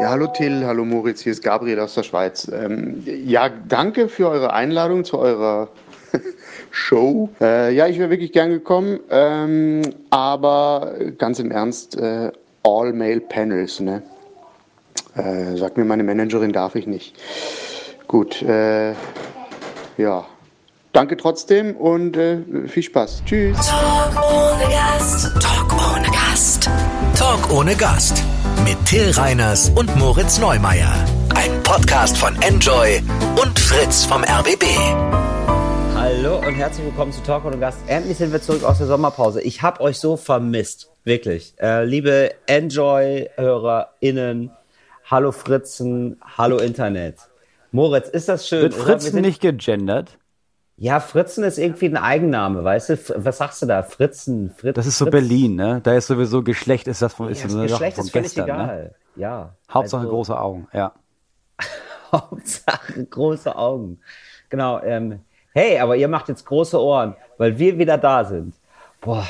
Ja, hallo Till, hallo Moritz, hier ist Gabriel aus der Schweiz. Ähm, ja, danke für eure Einladung zu eurer Show. Äh, ja, ich wäre wirklich gern gekommen, ähm, aber ganz im Ernst, äh, All-Male-Panels, ne? Äh, sagt mir meine Managerin, darf ich nicht. Gut, äh, ja. Danke trotzdem und äh, viel Spaß. Tschüss. Talk ohne Gast. Talk ohne Gast. Talk ohne Gast. Mit Till Reiners und Moritz Neumeier. Ein Podcast von Enjoy und Fritz vom RBB. Hallo und herzlich willkommen zu Talk ohne Gast. Endlich sind wir zurück aus der Sommerpause. Ich habe euch so vermisst. Wirklich. Äh, liebe Enjoy-HörerInnen, hallo Fritzen, hallo Internet. Moritz, ist das schön? Wird? Fritzen nicht gegendert? Ja, Fritzen ist irgendwie ein Eigenname, weißt du? Was sagst du da? Fritzen, Fritz. Das ist so Fritz. Berlin, ne? Da ist sowieso Geschlecht, ist das von, ist Ja, so eine Sache Geschlecht von ist völlig gestern, ne? egal. Ja. Hauptsache Also- große Augen, ja. Hauptsache große Augen. Genau. Ähm, hey, aber ihr macht jetzt große Ohren, weil wir wieder da sind. Boah.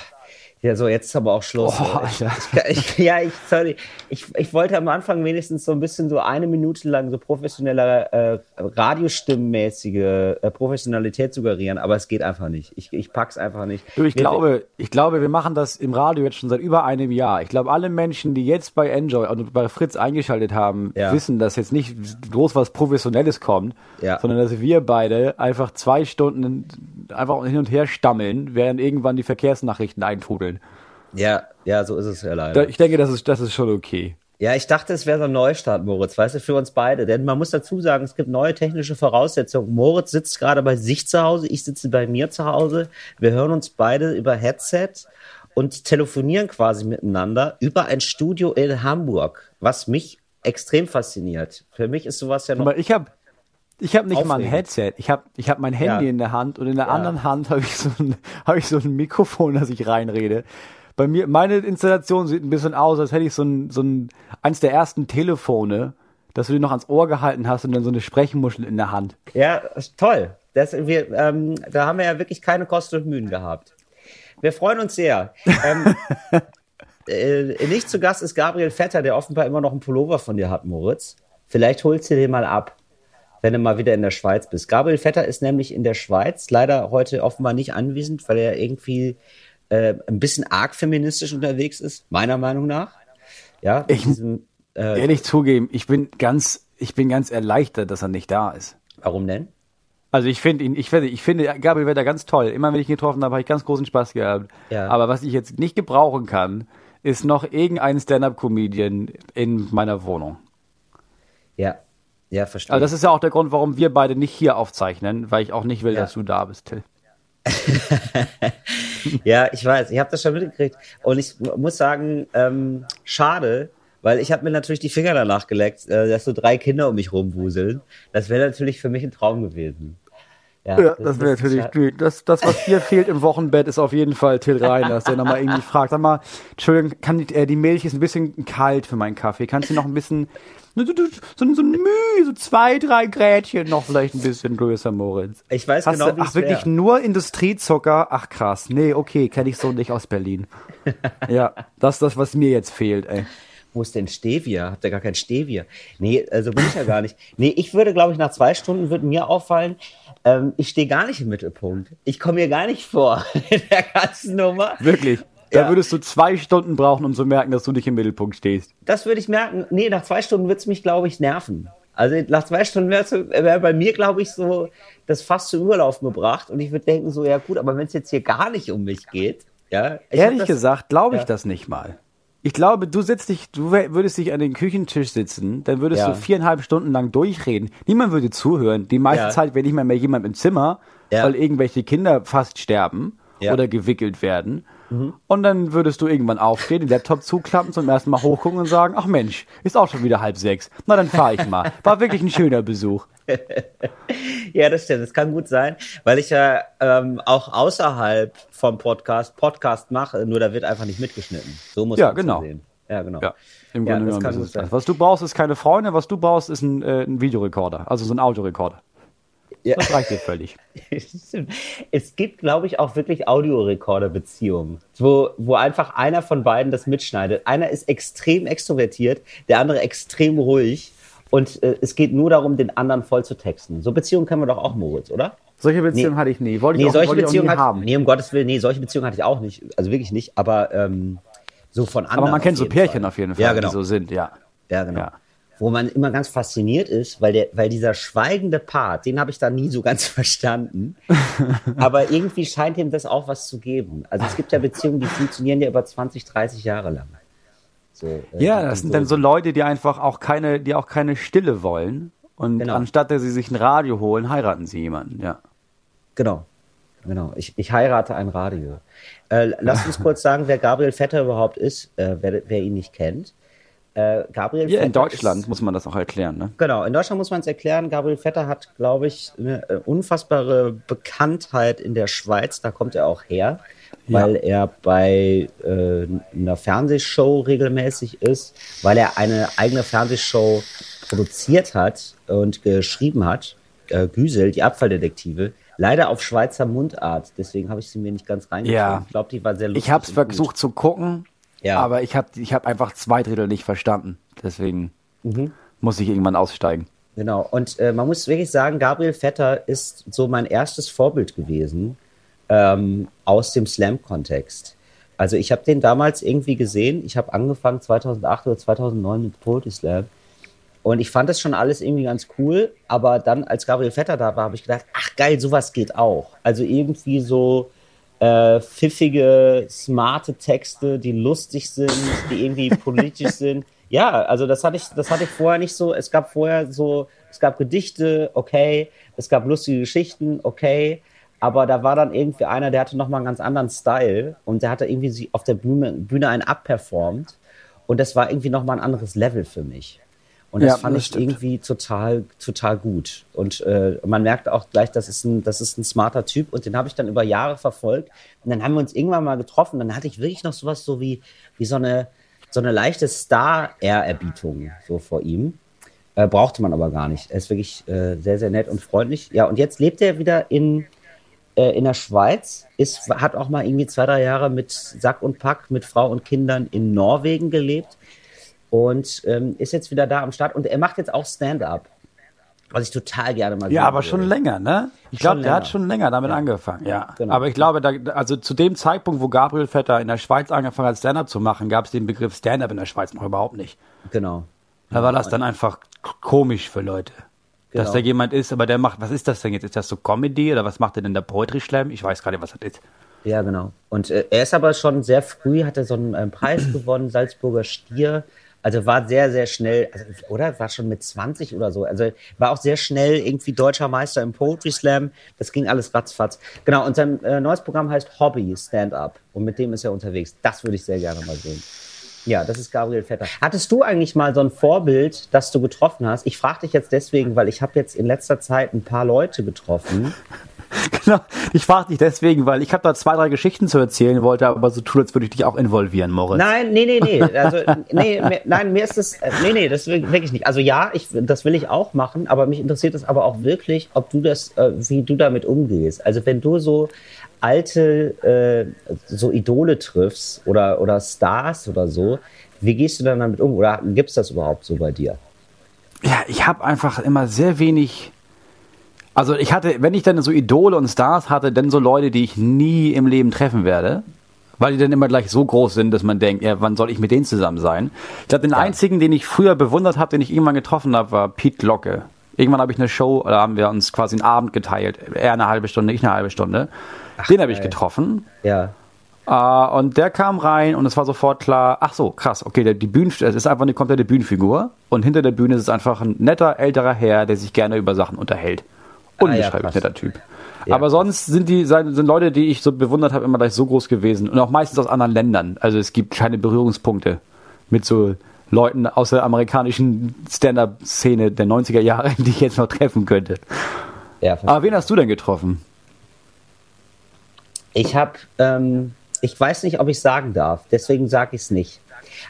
Ja, so, jetzt ist aber auch Schluss. Oh, ich, ich, ja, ich, sorry. Ich, ich wollte am Anfang wenigstens so ein bisschen so eine Minute lang so professionelle, äh, radiostimmenmäßige äh, Professionalität suggerieren, aber es geht einfach nicht. Ich, ich pack's einfach nicht. Du, ich Wir- glaube, ich glaube, wir machen das im Radio jetzt schon seit über einem Jahr. Ich glaube, alle Menschen, die jetzt bei Enjoy und bei Fritz eingeschaltet haben, Ja. wissen, dass jetzt nicht groß was Professionelles kommt, Ja. sondern dass wir beide einfach zwei Stunden einfach hin und her stammeln, während irgendwann die Verkehrsnachrichten eintrudeln. Ja, ja, so ist es ja leider. ich denke, das ist, das ist schon okay. Ja, ich dachte, es wäre so ein Neustart, Moritz, weißt du, für uns beide. Denn man muss dazu sagen, es gibt neue technische Voraussetzungen. Moritz sitzt gerade bei sich zu Hause, ich sitze bei mir zu Hause. Wir hören uns beide über Headset und telefonieren quasi miteinander über ein Studio in Hamburg, was mich extrem fasziniert. Für mich ist sowas ja noch. Aber ich habe ich hab nicht mal ein Aufregend. Headset. Ich habe ich hab mein Handy Ja. in der Hand und in der Ja. anderen Hand habe ich, so ein, hab ich so ein Mikrofon, das ich reinrede. Bei mir, meine Installation sieht ein bisschen aus, als hätte ich so ein, so ein, eins der ersten Telefone, das du dir noch ans Ohr gehalten hast und dann so eine Sprechmuschel in der Hand. Ja, toll. Das, wir, ähm, da haben wir ja wirklich keine Kosten und Mühen gehabt. Wir freuen uns sehr. Ähm, äh, nicht zu Gast ist Gabriel Vetter, der offenbar immer noch einen Pullover von dir hat, Moritz. Vielleicht holst du den mal ab, wenn du mal wieder in der Schweiz bist. Gabriel Vetter ist nämlich in der Schweiz, leider heute offenbar nicht anwesend, weil er irgendwie äh, ein bisschen arg feministisch unterwegs ist, meiner Meinung nach. Ja, Ich- diesem, äh, Ehrlich zugeben, ich bin ganz, ich bin ganz erleichtert, dass er nicht da ist. warum denn? Also ich finde ihn, ich finde, ich finde Gabriel Wetter ganz toll. Immer wenn ich ihn getroffen habe, habe ich ganz großen Spaß gehabt. Ja. Aber was ich jetzt nicht gebrauchen kann, ist noch irgendein Stand-up-Comedian in meiner Wohnung. Ja, ja, verstehe. Also das ist ja auch der Grund, warum wir beide nicht hier aufzeichnen, weil ich auch nicht will, Ja. dass du da bist, Till. Ja, ich weiß, ich habe das schon mitgekriegt. Und ich mu- muss sagen, ähm, schade, weil ich habe mir natürlich die Finger danach geleckt, äh, dass so drei Kinder um mich rumwuseln. Das wäre natürlich für mich ein Traum gewesen. Ja, das wäre natürlich, scha- das, das, was hier fehlt im Wochenbett, ist auf jeden Fall Till Reiners, der nochmal irgendwie fragt, sag mal, Entschuldigung, kann die, äh, die Milch ist ein bisschen kalt für meinen Kaffee, kannst du noch ein bisschen, so, so, so, ein Mühe, so zwei, drei Grätchen noch vielleicht ein bisschen größer, Moritz. Ich weiß Hast genau, du, ach, wirklich wär. nur Industriezucker? Ach krass, nee, okay, kenne ich so nicht aus Berlin. ja, das ist das, was mir jetzt fehlt, ey. Wo ist denn Stevia? Habt ihr gar kein Stevia? Nee, also bin ich ja gar nicht. Nee, ich würde, glaube ich, nach zwei Stunden würde mir auffallen, ähm, ich stehe gar nicht im Mittelpunkt. Ich komme mir gar nicht vor in der ganzen Nummer. Wirklich. Da Ja. würdest du zwei Stunden brauchen, um zu merken, dass du nicht im Mittelpunkt stehst. Das würde ich merken. Nee, nach zwei Stunden wird's mich, glaube ich, nerven. Also nach zwei Stunden wäre wär bei mir, glaube ich, so das fast zum Überlaufen gebracht. Und ich würde denken, so, ja gut, aber wenn es jetzt hier gar nicht um mich geht, ja. Ehrlich das, gesagt, glaube ich Ja. das nicht mal. Ich glaube, du sitzt dich, du würdest dich an den Küchentisch sitzen, dann würdest Ja. du viereinhalb Stunden lang durchreden. Niemand würde zuhören. Die meiste Ja. Zeit wäre nicht mal mehr jemand im Zimmer, Ja. weil irgendwelche Kinder fast sterben oder gewickelt werden. Und dann würdest du irgendwann aufstehen, den Laptop zuklappen, zum ersten Mal hochgucken und sagen, ach Mensch, ist auch schon wieder halb sechs. Na, dann fahre ich mal. War wirklich ein schöner Besuch. Ja, das stimmt. Das kann gut sein, weil ich ja ähm, auch außerhalb vom Podcast Podcast mache, nur da wird einfach nicht mitgeschnitten. So muss Ja, man genau. sehen. Ja, genau. Ja, im Grunde genommen ist es das. Was du brauchst, ist keine Freunde, was du brauchst, ist ein, äh, ein Videorekorder, also so ein Audiorekorder. Ja. Das reicht dir völlig. es gibt, glaube ich, auch wirklich Audiorekorder-Beziehungen, wo, wo einfach einer von beiden das mitschneidet. Einer ist extrem extrovertiert, der andere extrem ruhig. Und äh, es geht nur darum, den anderen voll zu texten. So Beziehungen kennen wir doch auch, Moritz, oder? Solche Beziehungen Nee. hatte ich nie. Wollte ich Nee, auch, solche wollte ich auch Beziehungen nie hatte, haben. nee, um Gottes Willen, nee, solche Beziehungen hatte ich auch nicht. Also wirklich nicht, aber ähm, so von anderen. Aber man kennt so Pärchen Fall. auf jeden Fall, Ja, genau. die so sind, ja. Ja, genau. Ja. Wo man immer ganz fasziniert ist, weil, der, weil dieser schweigende Part, den habe ich da nie so ganz verstanden. Aber irgendwie scheint ihm das auch was zu geben. Also es gibt ja Beziehungen, die funktionieren ja über 20, 30 Jahre lang. So, äh, Ja, das sind dann so Leute, die einfach auch keine, die auch keine Stille wollen. Und Genau. anstatt dass sie sich ein Radio holen, heiraten sie jemanden, ja. Genau. Genau. Ich, ich heirate ein Radio. Äh, lasst uns kurz sagen, wer Gabriel Vetter überhaupt ist, äh, wer, wer ihn nicht kennt. Äh, Gabriel Hier in Deutschland Ist, muss man das auch erklären, ne? genau, in Deutschland muss man es erklären. Gabriel Vetter hat, glaube ich, eine äh, unfassbare Bekanntheit in der Schweiz. Da kommt er auch her, Ja. weil er bei äh, einer Fernsehshow regelmäßig ist, weil er eine eigene Fernsehshow produziert hat und geschrieben hat. Äh, Güsel, die Abfalldetektive. Leider auf Schweizer Mundart, deswegen habe ich sie mir nicht ganz reingezogen. Ja. Ich glaube, die war sehr lustig. Ich habe es und gut. versucht zu gucken, Ja. aber ich habe ich hab einfach zwei Drittel nicht verstanden. Deswegen Mhm. muss ich irgendwann aussteigen. Genau. Und äh, man muss wirklich sagen, Gabriel Vetter ist so mein erstes Vorbild gewesen ähm, aus dem Slam-Kontext. Also ich habe den damals irgendwie gesehen. Ich habe angefangen 2008 oder 2009 mit Poetry Slam. Und ich fand das schon alles irgendwie ganz cool. Aber dann, als Gabriel Vetter da war, habe ich gedacht, ach geil, sowas geht auch. Also irgendwie so äh, pfiffige, smarte Texte, die lustig sind, die irgendwie politisch sind. Ja, also das hatte ich, das hatte ich vorher nicht so. Es gab vorher so, es gab Gedichte, okay, es gab lustige Geschichten, okay, aber da war dann irgendwie einer, der hatte nochmal einen ganz anderen Style und der hatte irgendwie auf der Bühne, Bühne einen abperformt und das war irgendwie nochmal ein anderes Level für mich. Und das Ja, fand das ich stimmt. irgendwie total, total gut. Und äh, man merkt auch gleich, das ist ein, das ist ein smarter Typ. Und den habe ich dann über Jahre verfolgt. Und dann haben wir uns irgendwann mal getroffen. Dann hatte ich wirklich noch sowas so wie, wie so eine, so eine leichte Star-Ehrerbietung so vor ihm. Äh, brauchte man aber gar nicht. Er ist wirklich äh, sehr, sehr nett und freundlich. Ja, und jetzt lebt er wieder in, äh, in der Schweiz, ist, hat auch mal irgendwie zwei, drei Jahre mit Sack und Pack, mit Frau und Kindern in Norwegen gelebt und ähm, ist jetzt wieder da am Start. Und er macht jetzt auch Stand-up, was ich total gerne mal Ja, aber schon würde. länger, ne? Ich Schon glaube, der hat schon länger damit angefangen, ja. Genau. Aber ich glaube, da, also zu dem Zeitpunkt, wo Gabriel Vetter in der Schweiz angefangen hat, Stand-up zu machen, gab es den Begriff Stand-up in der Schweiz noch überhaupt nicht. Genau. Da war das dann einfach komisch für Leute. Dass Genau. da jemand ist, aber der macht, was ist das denn jetzt? Ist das so Comedy oder was macht der denn der Poetry Slam? Ich weiß gerade, was das ist. Ja, genau. Und äh, er ist aber schon sehr früh, hat er so einen ähm, Preis gewonnen, Salzburger Stier. Also war sehr, sehr schnell, also, oder? War schon mit 20 oder so. Also war auch sehr schnell irgendwie deutscher Meister im Poetry Slam. Das ging alles ratzfatz. Genau, und sein äh, neues Programm heißt Hobby Stand-Up. Und mit dem ist er unterwegs. Das würde ich sehr gerne mal sehen. Ja, das ist Gabriel Vetter. Hattest du eigentlich mal so ein Vorbild, das du getroffen hast? Ich frage dich jetzt deswegen, weil ich habe jetzt in letzter Zeit ein paar Leute getroffen. Genau. Ich frage dich deswegen, weil ich habe da zwei, drei Geschichten zu erzählen, wollte aber so tun, als würde ich dich auch involvieren, Moritz. Nein, nee, nee, nee. Also, nee, mir, nein, mir ist es, äh, nee, nee, das wirklich nicht. Also ja, ich, das will ich auch machen, aber mich interessiert es aber auch wirklich, ob du das, äh, wie du damit umgehst. Also wenn du so alte, äh, so Idole triffst oder, oder Stars oder so, wie gehst du dann damit um? Oder gibt's das überhaupt so bei dir? Ja, ich habe einfach immer sehr wenig. Also ich hatte, wenn ich dann so Idole und Stars hatte, dann so Leute, die ich nie im Leben treffen werde, weil die dann immer gleich so groß sind, dass man denkt, ja, wann soll ich mit denen zusammen sein? Ich glaube, den einzigen, den ich früher bewundert habe, den ich irgendwann getroffen habe, war Pete Glocke. Irgendwann habe ich eine Show, da haben wir uns quasi einen Abend geteilt. Er eine halbe Stunde, ich eine halbe Stunde. den habe ich getroffen. Ja. Äh, und der kam rein und es war sofort klar, ach so, krass, okay, der, die Bühnen, es ist einfach eine komplette Bühnenfigur und hinter der Bühne ist es einfach ein netter, älterer Herr, der sich gerne über Sachen unterhält. Unbeschreiblich krass. netter Typ. Ja, Aber sonst sind die sind Leute, die ich so bewundert habe, immer gleich so groß gewesen und auch meistens aus anderen Ländern. Also es gibt keine Berührungspunkte mit so Leuten aus der amerikanischen Stand-up-Szene der 90er Jahre, die ich jetzt noch treffen könnte. Ja. Aber wen hast du denn getroffen? Ich habe, ähm, ich weiß nicht, ob ich sagen darf, deswegen sage ich es nicht.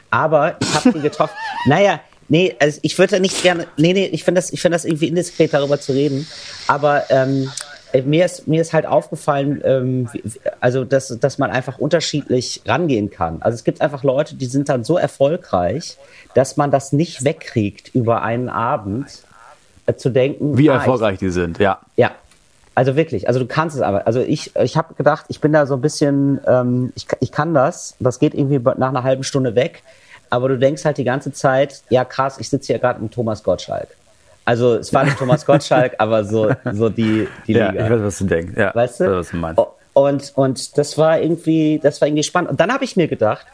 Aber ich habe die getroffen. naja, Nee, also ich würde nicht gerne. Nee, nee, ich finde das, ich finde das irgendwie indiskret, darüber zu reden. Aber ähm, äh, mir ist, mir ist halt aufgefallen, ähm, also dass, dass man einfach unterschiedlich rangehen kann. Also es gibt einfach Leute, die sind dann so erfolgreich, dass man das nicht wegkriegt über einen Abend äh, zu denken. Wie ah, ich- erfolgreich die sind, ja. ja, also wirklich. Also du kannst es aber. Also ich, ich habe gedacht, ich bin da so ein bisschen, ähm, ich, ich kann das. Das geht irgendwie nach einer halben Stunde weg. Aber du denkst halt die ganze Zeit, ja krass, ich sitze hier gerade mit Thomas Gottschalk. Also es war nicht Thomas Gottschalk, aber so, so die, die Ja, Liga. ich weiß, was du denkst. Ja, Weißt du? Ich weiß, was du meinst. Und, und das war irgendwie, das war irgendwie spannend. Und dann habe ich mir gedacht,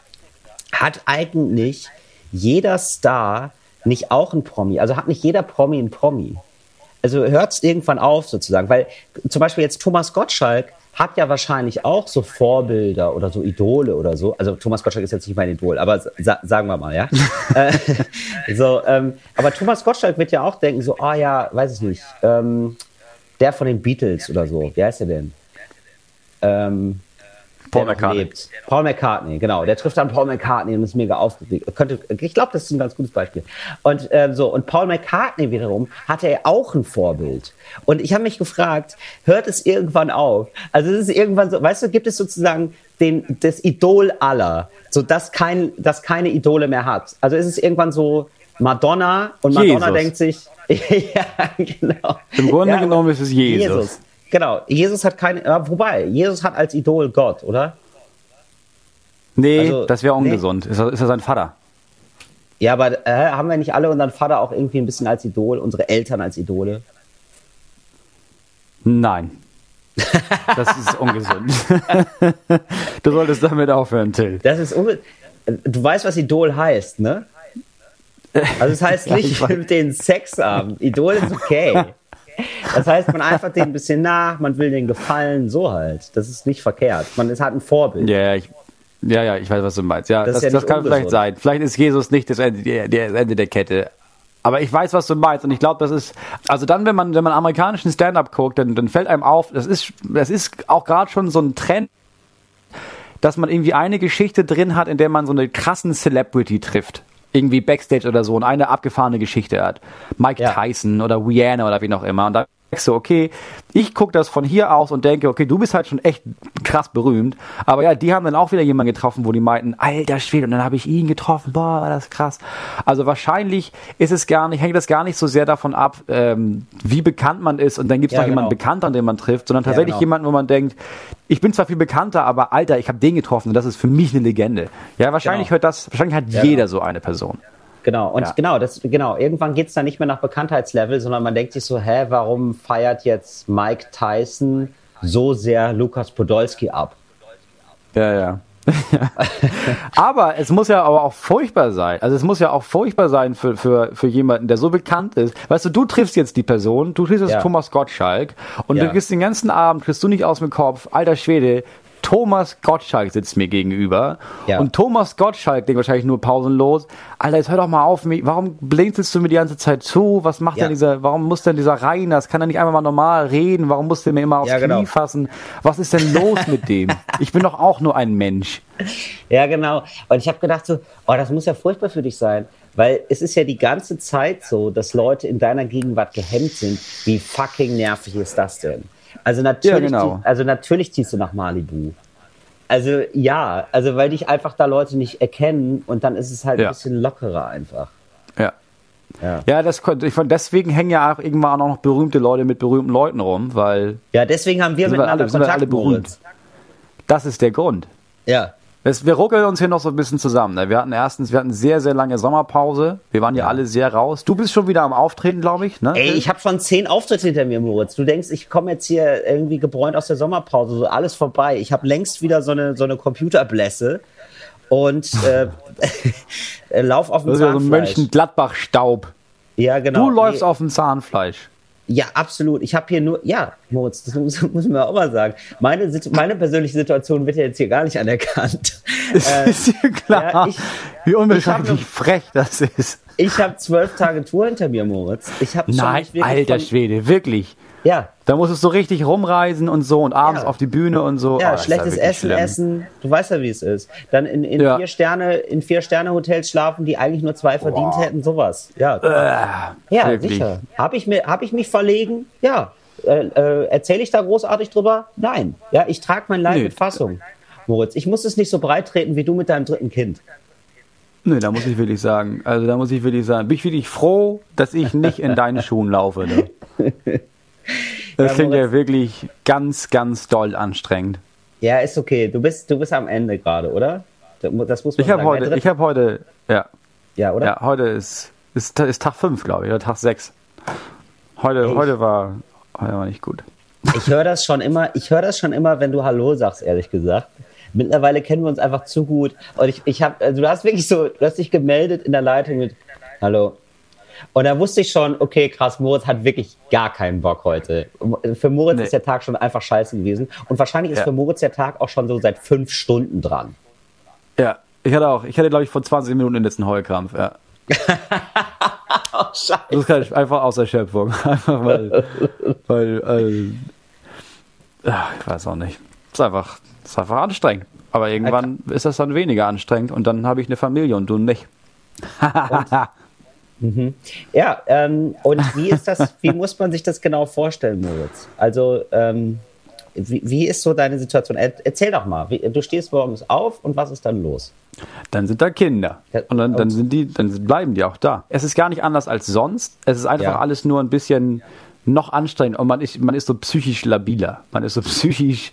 hat eigentlich jeder Star nicht auch einen Promi? Also hat nicht jeder Promi einen Promi? Also hört es irgendwann auf sozusagen, weil zum Beispiel jetzt Thomas Gottschalk hat ja wahrscheinlich auch so Vorbilder oder so Idole oder so. Also Thomas Gottschalk ist jetzt nicht mein Idol, aber sa sagen wir mal, ja. Äh, so, ähm, aber Thomas Gottschalk wird ja auch denken so, ah ja, weiß ich nicht, ähm, der von den Beatles oder so. Wie heißt der denn? Ähm, Paul McCartney. lebt. Paul McCartney, genau. Der trifft dann Paul McCartney und ist mega aufgeregt. Ich glaube, das ist ein ganz gutes Beispiel. Und ähm, so und Paul McCartney wiederum hatte er auch ein Vorbild. Und ich habe mich gefragt, hört es irgendwann auf? Also es ist irgendwann so, weißt du, gibt es sozusagen den das Idol aller, so dass kein, dass keine Idole mehr hat. Also ist es irgendwann so Madonna und Madonna Jesus. denkt sich, ja genau. Im Grunde Ja, genommen ist es Jesus. Genau, Jesus hat keine, ja, wobei, Jesus hat als Idol Gott, oder? Nee, Also, das wäre nee. ungesund. Ist, er, ist er sein Vater? Ja, aber äh, haben wir nicht alle unseren Vater auch irgendwie ein bisschen als Idol, unsere Eltern als Idole? Nein. Das ist ungesund. du solltest damit aufhören, Till. Das ist Du weißt, was Idol heißt, ne? Also es heißt Ja, ich nicht mit den Sex haben. Idol ist okay. Das heißt, man einfach den ein bisschen nach, man will den gefallen, so halt. Das ist nicht verkehrt. Man ist halt ein Vorbild. Ja, ja, ich, ja, ja, ich weiß, was du meinst. Ja, Das das, das, ja nicht kann vielleicht ungesund. sein. Vielleicht ist Jesus nicht das Ende, der, der das Ende der Kette. Aber ich weiß, was du meinst. Und ich glaube, das ist, also dann, wenn man, wenn man amerikanischen Stand-up guckt, dann, dann fällt einem auf, das ist, das ist auch gerade schon so ein Trend, dass man irgendwie eine Geschichte drin hat, in der man so eine krassen Celebrity trifft. Irgendwie Backstage oder so und eine abgefahrene Geschichte hat. Mike Ja. Tyson oder Rihanna oder wie auch immer. Und da du, okay, ich gucke das von hier aus und denke, okay, du bist halt schon echt krass berühmt. Aber ja, die haben dann auch wieder jemanden getroffen, wo die meinten, alter Schwede, und dann habe ich ihn getroffen, boah, war das krass. Also wahrscheinlich ist es gar nicht, hängt das gar nicht so sehr davon ab, ähm, wie bekannt man ist und dann gibt es Ja, noch jemanden genau. bekannt, an den man trifft, sondern tatsächlich genau. jemanden, wo man denkt, ich bin zwar viel bekannter, aber Alter, ich habe den getroffen und das ist für mich eine Legende. Ja, wahrscheinlich Genau. hört das, wahrscheinlich hat Ja, jeder genau. so eine Person. Genau, und Ja. genau, das, genau, irgendwann geht's dann nicht mehr nach Bekanntheitslevel, sondern man denkt sich so, hä, warum feiert jetzt Mike Tyson so sehr Lukas Podolski ab? Ja, ja. aber es muss ja aber auch furchtbar sein. Also es muss ja auch furchtbar sein für, für, für jemanden, der so bekannt ist. Weißt du, du triffst jetzt die Person, du triffst jetzt Ja. Thomas Gottschalk und Ja. du gehst den ganzen Abend, kriegst du nicht aus dem Kopf, alter Schwede, Thomas Gottschalk sitzt mir gegenüber. Ja. Und Thomas Gottschalk denkt wahrscheinlich nur pausenlos, Alter, jetzt hör doch mal auf, mich- warum blinzelst du mir die ganze Zeit zu? Was macht Ja. denn dieser, warum muss denn dieser Rainer, das kann er nicht einfach mal normal reden? Warum muss der mir immer aufs Ja, genau. Knie fassen? Was ist denn los mit dem? Ich bin doch auch nur ein Mensch. Ja, genau. Und ich habe gedacht so, oh, das muss ja furchtbar für dich sein, weil es ist ja die ganze Zeit so, dass Leute in deiner Gegenwart gehemmt sind. Wie fucking nervig ist das denn? Also natürlich, Ja, genau. die- also natürlich ziehst du nach Malibu. Also ja, also weil dich einfach da Leute nicht erkennen und dann ist es halt Ja. ein bisschen lockerer einfach. Ja. Ja. Ja, das konnte ich von deswegen hängen ja auch irgendwann auch noch berühmte Leute mit berühmten Leuten rum, weil Ja, deswegen haben wir Sind wir miteinander alle- Kontakt, alle berühmt? Moritz. das ist der Grund. Ja. Wir ruckeln uns hier noch so ein bisschen zusammen. ne? Wir hatten erstens, wir hatten sehr, sehr lange Sommerpause. Wir waren ja, alle sehr raus. Du bist schon wieder am Auftreten, glaube ich. Ne? Ey, ich habe schon zehn Auftritte hinter mir, Moritz. Du denkst, ich komme jetzt hier irgendwie gebräunt aus der Sommerpause, so alles vorbei. Ich habe längst wieder so eine, so eine Computerblässe und äh, lauf auf dem ja so ein Zahnfleisch. Mönchengladbach-Staub. ja, genau. Du läufst Nee, auf dem Zahnfleisch. Ja, absolut. Ich habe hier nur, ja, Moritz, das muss, muss man auch mal sagen. Meine, meine persönliche Situation wird ja jetzt hier gar nicht anerkannt. Äh, ist dir klar, ja, ich- wie ich unbeschreiblich frech das ist. ich habe zwölf Tage Tour hinter mir, Moritz. Ich habe Nein, alter Schwede, wirklich. Ja. Da musstest du richtig rumreisen und so und abends Ja. auf die Bühne und so. Ja, Oh, schlechtes wirklich Essen, schlimm. Essen. Du weißt ja, wie es ist. Dann in, in Ja. vier Sterne, in vier Sterne Hotels schlafen, die eigentlich nur zwei verdient hätten, sowas. Ja, Äh, ja, wirklich. sicher. Habe ich mir, habe ich mich verlegen? Ja. Äh, äh, Erzähle ich da großartig drüber? Nein. Ja, ich trage mein Leid Nee. mit Fassung. Moritz, ich muss es nicht so breit treten wie du mit deinem dritten Kind. Nee, da muss ich wirklich sagen, also da muss ich wirklich sagen, bin ich wirklich froh, dass ich nicht in deine Schuhen laufe. Ne? Das klingt ja wirklich ganz, ganz doll anstrengend. Ja, ist okay. Du bist, du bist am Ende gerade, oder? Das muss man Ich habe heute, ich habe heute, ja, ja, oder? ja, heute ist, ist, ist Tag 5, glaube ich, oder Tag 6. Heute, heute war, heute war nicht gut. Ich höre das schon immer, ich höre das schon immer, wenn du Hallo sagst, ehrlich gesagt. Mittlerweile kennen wir uns einfach zu gut. Und ich, ich habe, also du hast wirklich so, du hast dich gemeldet in der Leitung mit Hallo. Und da wusste ich schon, okay, krass, Moritz hat wirklich gar keinen Bock heute. Für Moritz Nee. ist der Tag schon einfach scheiße gewesen. Und wahrscheinlich ist Ja. für Moritz der Tag auch schon so seit fünf Stunden dran. Ja, ich hatte auch, ich hatte glaube ich vor 20 Minuten den letzten Heulkrampf, ja. Oh, scheiße. Das kann ich einfach aus Erschöpfung. Einfach weil, weil, äh, ich weiß auch nicht. Es ist einfach, ist einfach anstrengend. Aber irgendwann ist das dann weniger anstrengend und dann habe ich eine Familie und du nicht. Ja, ähm, und wie ist das, wie muss man sich das genau vorstellen, Moritz? Also, ähm, wie, wie ist so deine Situation? Er, erzähl doch mal. Wie, du stehst morgens auf und was ist dann los? Dann sind da Kinder. Und dann, dann sind die, dann bleiben die auch da. Es ist gar nicht anders als sonst. Es ist einfach Ja. alles nur ein bisschen noch anstrengend und man ist, man ist so psychisch labiler. Man ist so psychisch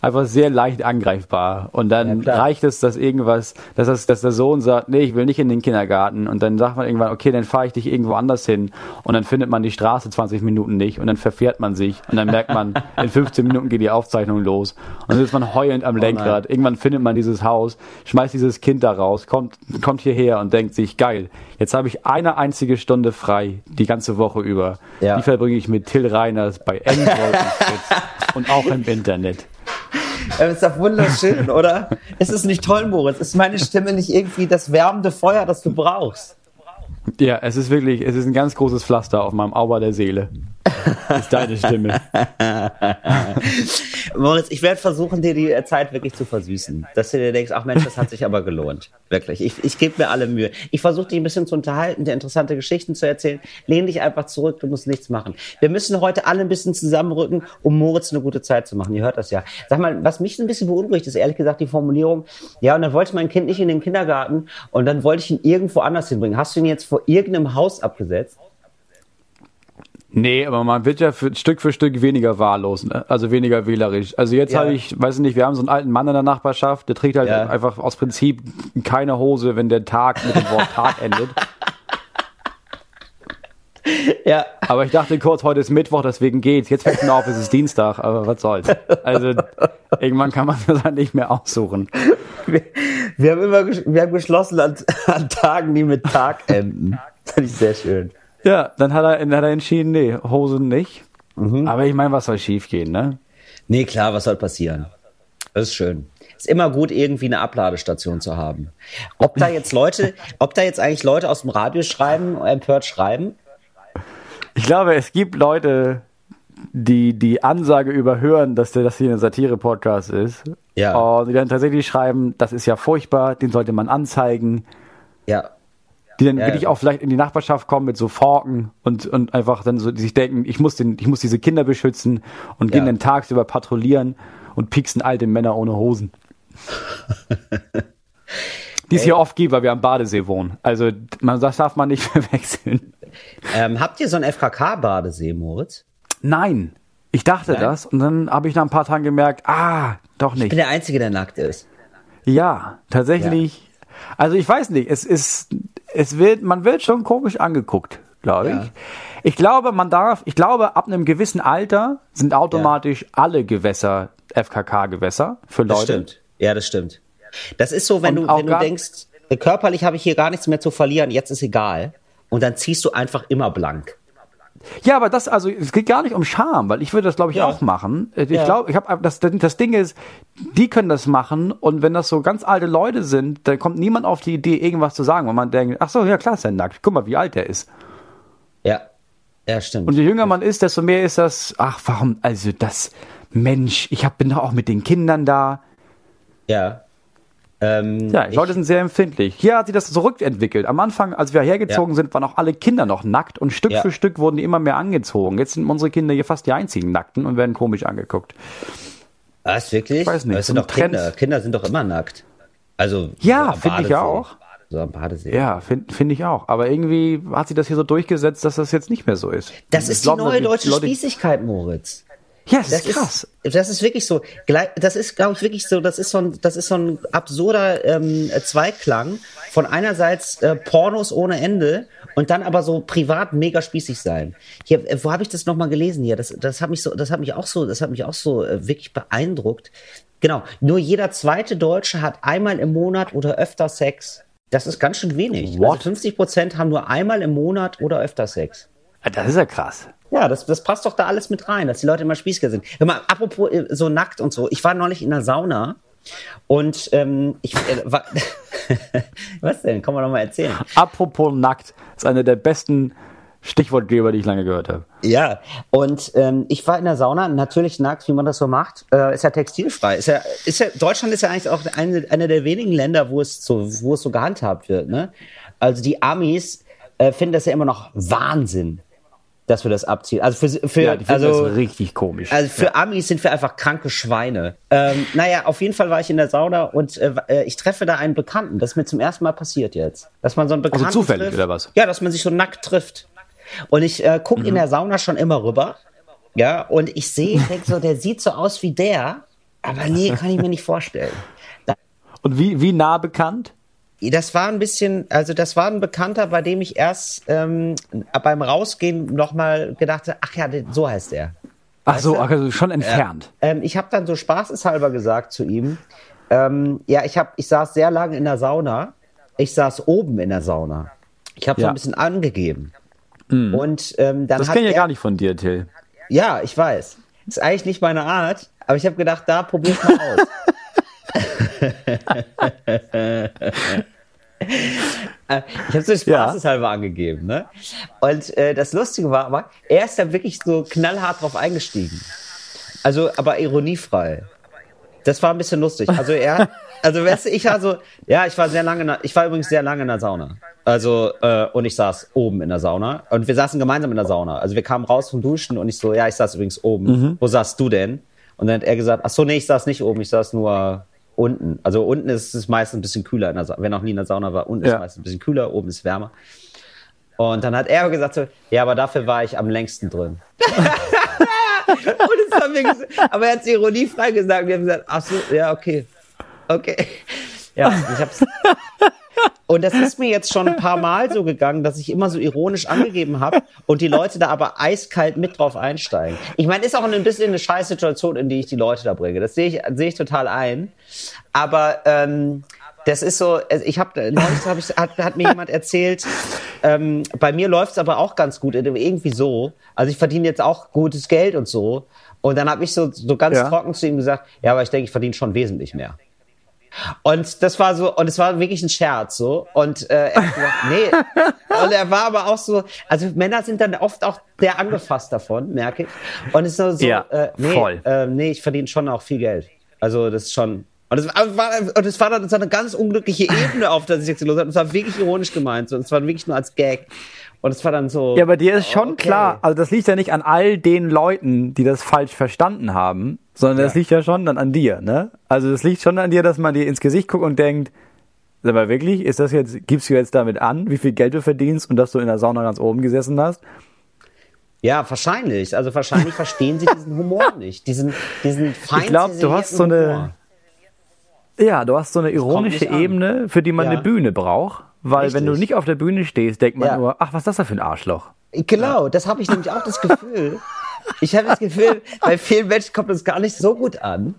einfach sehr leicht angreifbar. Und dann Ja, reicht es, dass irgendwas, dass, das, dass der Sohn sagt, nee, ich will nicht in den Kindergarten. Und dann sagt man irgendwann, okay, dann fahre ich dich irgendwo anders hin. Und dann findet man die Straße 20 Minuten nicht. Und dann verfährt man sich. Und dann merkt man, in 15 Minuten geht die Aufzeichnung los. Und dann ist man heulend am Lenkrad. Irgendwann findet man dieses Haus, schmeißt dieses Kind da raus, kommt, kommt hierher und denkt sich, geil, jetzt habe ich eine einzige Stunde frei, die ganze Woche über. Ja. Die verbringe ich mit Till Reiners bei Android und Fritz und auch im Internet. Das ist doch wunderschön, oder? Ist es nicht toll, Moritz? Ist meine Stimme nicht irgendwie das wärmende Feuer, das du brauchst? Ja, es ist wirklich, es ist ein ganz großes Pflaster auf meinem Auber der Seele. Ist deine Stimme. Moritz, ich werde versuchen, dir die Zeit wirklich zu versüßen. Dass du dir denkst, ach Mensch, das hat sich aber gelohnt. Wirklich. Ich, ich gebe mir alle Mühe. Ich versuche dich ein bisschen zu unterhalten, dir interessante Geschichten zu erzählen. Lehn dich einfach zurück, du musst nichts machen. Wir müssen heute alle ein bisschen zusammenrücken, um Moritz eine gute Zeit zu machen. Ihr hört das ja. Sag mal, was mich ein bisschen beunruhigt, ist ehrlich gesagt die Formulierung, ja, und dann wollte ich mein Kind nicht in den Kindergarten und dann wollte ich ihn irgendwo anders hinbringen. Hast du ihn jetzt vor irgendeinem Haus abgesetzt? Nee, aber man wird ja für, Stück für Stück weniger wahllos, ne? also weniger wählerisch. Also jetzt Ja. habe ich, weiß nicht, wir haben so einen alten Mann in der Nachbarschaft, der trägt halt Ja. einfach aus Prinzip keine Hose, wenn der Tag mit dem Wort Tag endet. Ja. Aber ich dachte kurz, heute ist Mittwoch, deswegen geht's. Jetzt fällt mir auf, es ist Dienstag, aber was soll's. Also irgendwann kann man das halt nicht mehr aussuchen. Wir, wir haben immer wir haben geschlossen an, an Tagen, die mit Tag enden. Finde ich sehr schön. Ja, dann hat er, dann hat er entschieden, nee, Hosen nicht. Aber ich meine, was soll schiefgehen, ne? Nee, klar, was soll passieren? Das ist schön. Ist immer gut, irgendwie eine Abladestation zu haben. Ob da jetzt Leute, ob da jetzt eigentlich Leute aus dem Radio schreiben, empört schreiben? Ich glaube, es gibt Leute, die die Ansage überhören, dass das hier ein Satire-Podcast ist. Ja. Und die dann tatsächlich schreiben, das ist ja furchtbar, den sollte man anzeigen. Ja. Die dann Ja, wirklich ja. auch vielleicht in die Nachbarschaft kommen mit so Forken und, und einfach dann so, die sich denken, ich muss, den, ich muss diese Kinder beschützen und gehen Ja. dann tagsüber patrouillieren und pieksen alte Männer ohne Hosen. Die es hier oft gibt, weil wir am Badesee wohnen. Also man, das darf man nicht verwechseln. Ähm, habt ihr so einen FKK-Badesee, Moritz? Nein, ich dachte Nein? das und dann habe ich nach ein paar Tagen gemerkt, ah, doch Ich bin nicht. der Einzige, der nackt ist. Ja, tatsächlich. Also ich weiß nicht, es ist, es wird, man wird schon komisch angeguckt, glaube Ja. ich. Ich glaube, man darf, ich glaube, ab einem gewissen Alter sind automatisch alle Gewässer FKK-Gewässer für Das Leute. stimmt. Ja, das stimmt. Das ist so, wenn Und du, wenn du denkst, äh, körperlich habe ich hier gar nichts mehr zu verlieren, jetzt ist egal. Und dann ziehst du einfach immer blank. Ja, aber das, also es geht gar nicht um Scham, weil ich würde das, glaube ich, Ja. auch machen. Äh, Ich Ja. glaube, ich habe das, das Ding ist, die können das machen und wenn das so ganz alte Leute sind, dann kommt niemand auf die Idee, irgendwas zu sagen, weil man denkt, ach so, ja klar ist er nackt, guck mal, wie alt er ist. Ja. Ja, stimmt. Und je jünger man ist, desto mehr ist das, ach, warum, also das, Mensch, ich hab, bin doch auch mit den Kindern da. ja. Ähm, Ja, die Leute sind sehr empfindlich. Hier hat sich das zurückentwickelt. Am Anfang, als wir hergezogen Ja. sind, waren auch alle Kinder noch nackt und Stück Ja. für Stück wurden die immer mehr angezogen. Jetzt sind unsere Kinder hier fast die einzigen Nackten und werden komisch angeguckt. Was, wirklich? Ich weiß nicht, Aber es sind so doch Trend. Kinder. Kinder sind doch immer nackt. Also, Ja, am finde ich auch. So am Badesee. Ja, finde find ich auch. Aber irgendwie hat sich das hier so durchgesetzt, dass das jetzt nicht mehr so ist. Das ist die glaub, neue deutsche Leute- Spießigkeit, Moritz. Ja, das, ist krass. Ist, das ist wirklich so. Das ist, glaube ich, wirklich so. Das ist so ein, das ist so ein absurder ähm, Zweiklang von einerseits äh, Pornos ohne Ende und dann aber so privat mega spießig sein. Hier, äh, wo habe ich das nochmal gelesen hier? Das, das hat mich so, das hat mich auch so, das hat mich auch so äh, wirklich beeindruckt. Genau. Nur jeder zweite Deutsche hat einmal im Monat oder öfter Sex. Das ist ganz schön wenig. What? Also 50 Prozent haben nur einmal im Monat oder öfter Sex. Das ist ja krass. Ja, das, das passt doch da alles mit rein, dass die Leute immer spießiger sind. Hör mal, apropos äh, so nackt und so. Ich war neulich in der Sauna und ähm, ich äh, war. Was denn? Kann man noch mal erzählen? Apropos nackt, ist einer der besten Stichwortgeber, die ich lange gehört habe. Ja, und ähm, ich war in der Sauna, natürlich nackt, wie man das so macht. Äh, ist ja textilfrei. Ist ja, ist ja, Deutschland ist ja eigentlich auch eine, eine der wenigen Länder, wo es so, wo es so gehandhabt wird. Ne? Also die Amis äh, finden das ja immer noch Wahnsinn, dass wir das abziehen. Also für, für Ja, die also das richtig komisch. Also für Amis sind wir einfach kranke Schweine. Ähm, naja, auf jeden Fall war ich in der Sauna und äh, äh, ich treffe da einen Bekannten. Das ist mir zum ersten Mal passiert jetzt. Dass man so einen Bekannten Also zufällig, trifft. oder was? Ja, dass man sich so nackt trifft. Und ich äh, gucke Mhm. in der Sauna schon immer rüber. Ja, und ich sehe, ich denke so, der sieht so aus wie der. Aber nee, kann ich mir nicht vorstellen. Und wie, wie nah bekannt? Das war ein bisschen, also das war ein Bekannter, bei dem ich erst ähm, beim Rausgehen nochmal gedacht habe, ach ja, so heißt er. Ach so, du? also schon entfernt. Ähm, ich habe dann so spaßeshalber gesagt zu ihm, ähm, ja, ich, hab, ich saß sehr lange in der Sauna. Ich saß oben in der Sauna. Ich habe so Ja. ein bisschen angegeben. Und ähm, dann Das kenne ich ja gar nicht von dir, Till. Ja, ich weiß. Ist eigentlich nicht meine Art, aber ich habe gedacht, da probier's mal aus. Äh, ich habe so spaßeshalber angegeben, ne? Und äh, das Lustige war aber, er ist da wirklich so knallhart drauf eingestiegen. Also, aber ironiefrei. Das war ein bisschen lustig. Also er, also weißt du, ich war so, ja, ich war sehr lange, in ich war übrigens sehr lange in der Sauna. Also äh, und ich saß oben in der Sauna und wir saßen gemeinsam in der Sauna. Also wir kamen raus vom Duschen und ich so, ja, ich saß übrigens oben. Wo saßt du denn? Und dann hat er gesagt, ach so, nee, ich saß nicht oben, ich saß nur unten. Also unten ist es meistens ein bisschen kühler. Wer noch nie in der Sauna war, unten ist Ja. es meistens ein bisschen kühler, oben ist wärmer. Und dann hat er gesagt so, ja, aber dafür war ich am längsten drin. Und haben wir gesagt, aber er hat es ironiefrei gesagt. Wir haben gesagt, ach so, ja, okay. Okay. Ja, ich hab's. Und das ist mir jetzt schon ein paar Mal so gegangen, dass ich immer so ironisch angegeben habe und die Leute da aber eiskalt mit drauf einsteigen. Ich meine, ist auch ein bisschen eine scheiß Situation, in die ich die Leute da bringe. Das sehe ich, sehe ich total ein. Aber ähm, das ist so, also ich habe neulich hab ich, hat, hat mir jemand erzählt, ähm, bei mir läuft's aber auch ganz gut, irgendwie so. Also ich verdiene jetzt auch gutes Geld und so. Und dann habe ich so, so ganz Ja. trocken zu ihm gesagt, ja, aber ich denke, ich verdiene schon wesentlich mehr. Und das war so, und es war wirklich ein Scherz so. Und äh, er hat gesagt, nee. Und er war aber auch so, also Männer sind dann oft auch sehr angefasst davon, merke ich. Und es ist so, so Ja, äh, nee, voll. Äh, nee, ich verdiene schon auch viel Geld. Also das ist schon. Und es war, und es war dann so eine ganz unglückliche Ebene, auf der sich jetzt los hat. Und es war wirklich ironisch gemeint. So. Und es war wirklich nur als Gag. Und es war dann so. Ja, aber dir ist schon okay. klar, also das liegt ja nicht an all den Leuten, die das falsch verstanden haben, sondern das Ja. liegt ja schon dann an dir, ne? Also das liegt schon an dir, dass man dir ins Gesicht guckt und denkt, sag mal wirklich, ist das jetzt, gibst du jetzt damit an, wie viel Geld du verdienst und dass du in der Sauna ganz oben gesessen hast? Ja, wahrscheinlich. Also wahrscheinlich verstehen sie diesen Humor nicht. Diesen, diesen fein Ich glaub, du hast so eine- Humor. Ja, du hast so eine ironische. Ebene, für die man Ja. eine Bühne braucht, weil wenn du Richtig. nicht auf der Bühne stehst, denkt man Ja. nur, ach, was ist das da für ein Arschloch? Genau, das habe ich nämlich auch das Gefühl. Ich habe das Gefühl, bei vielen Menschen kommt das gar nicht so gut an.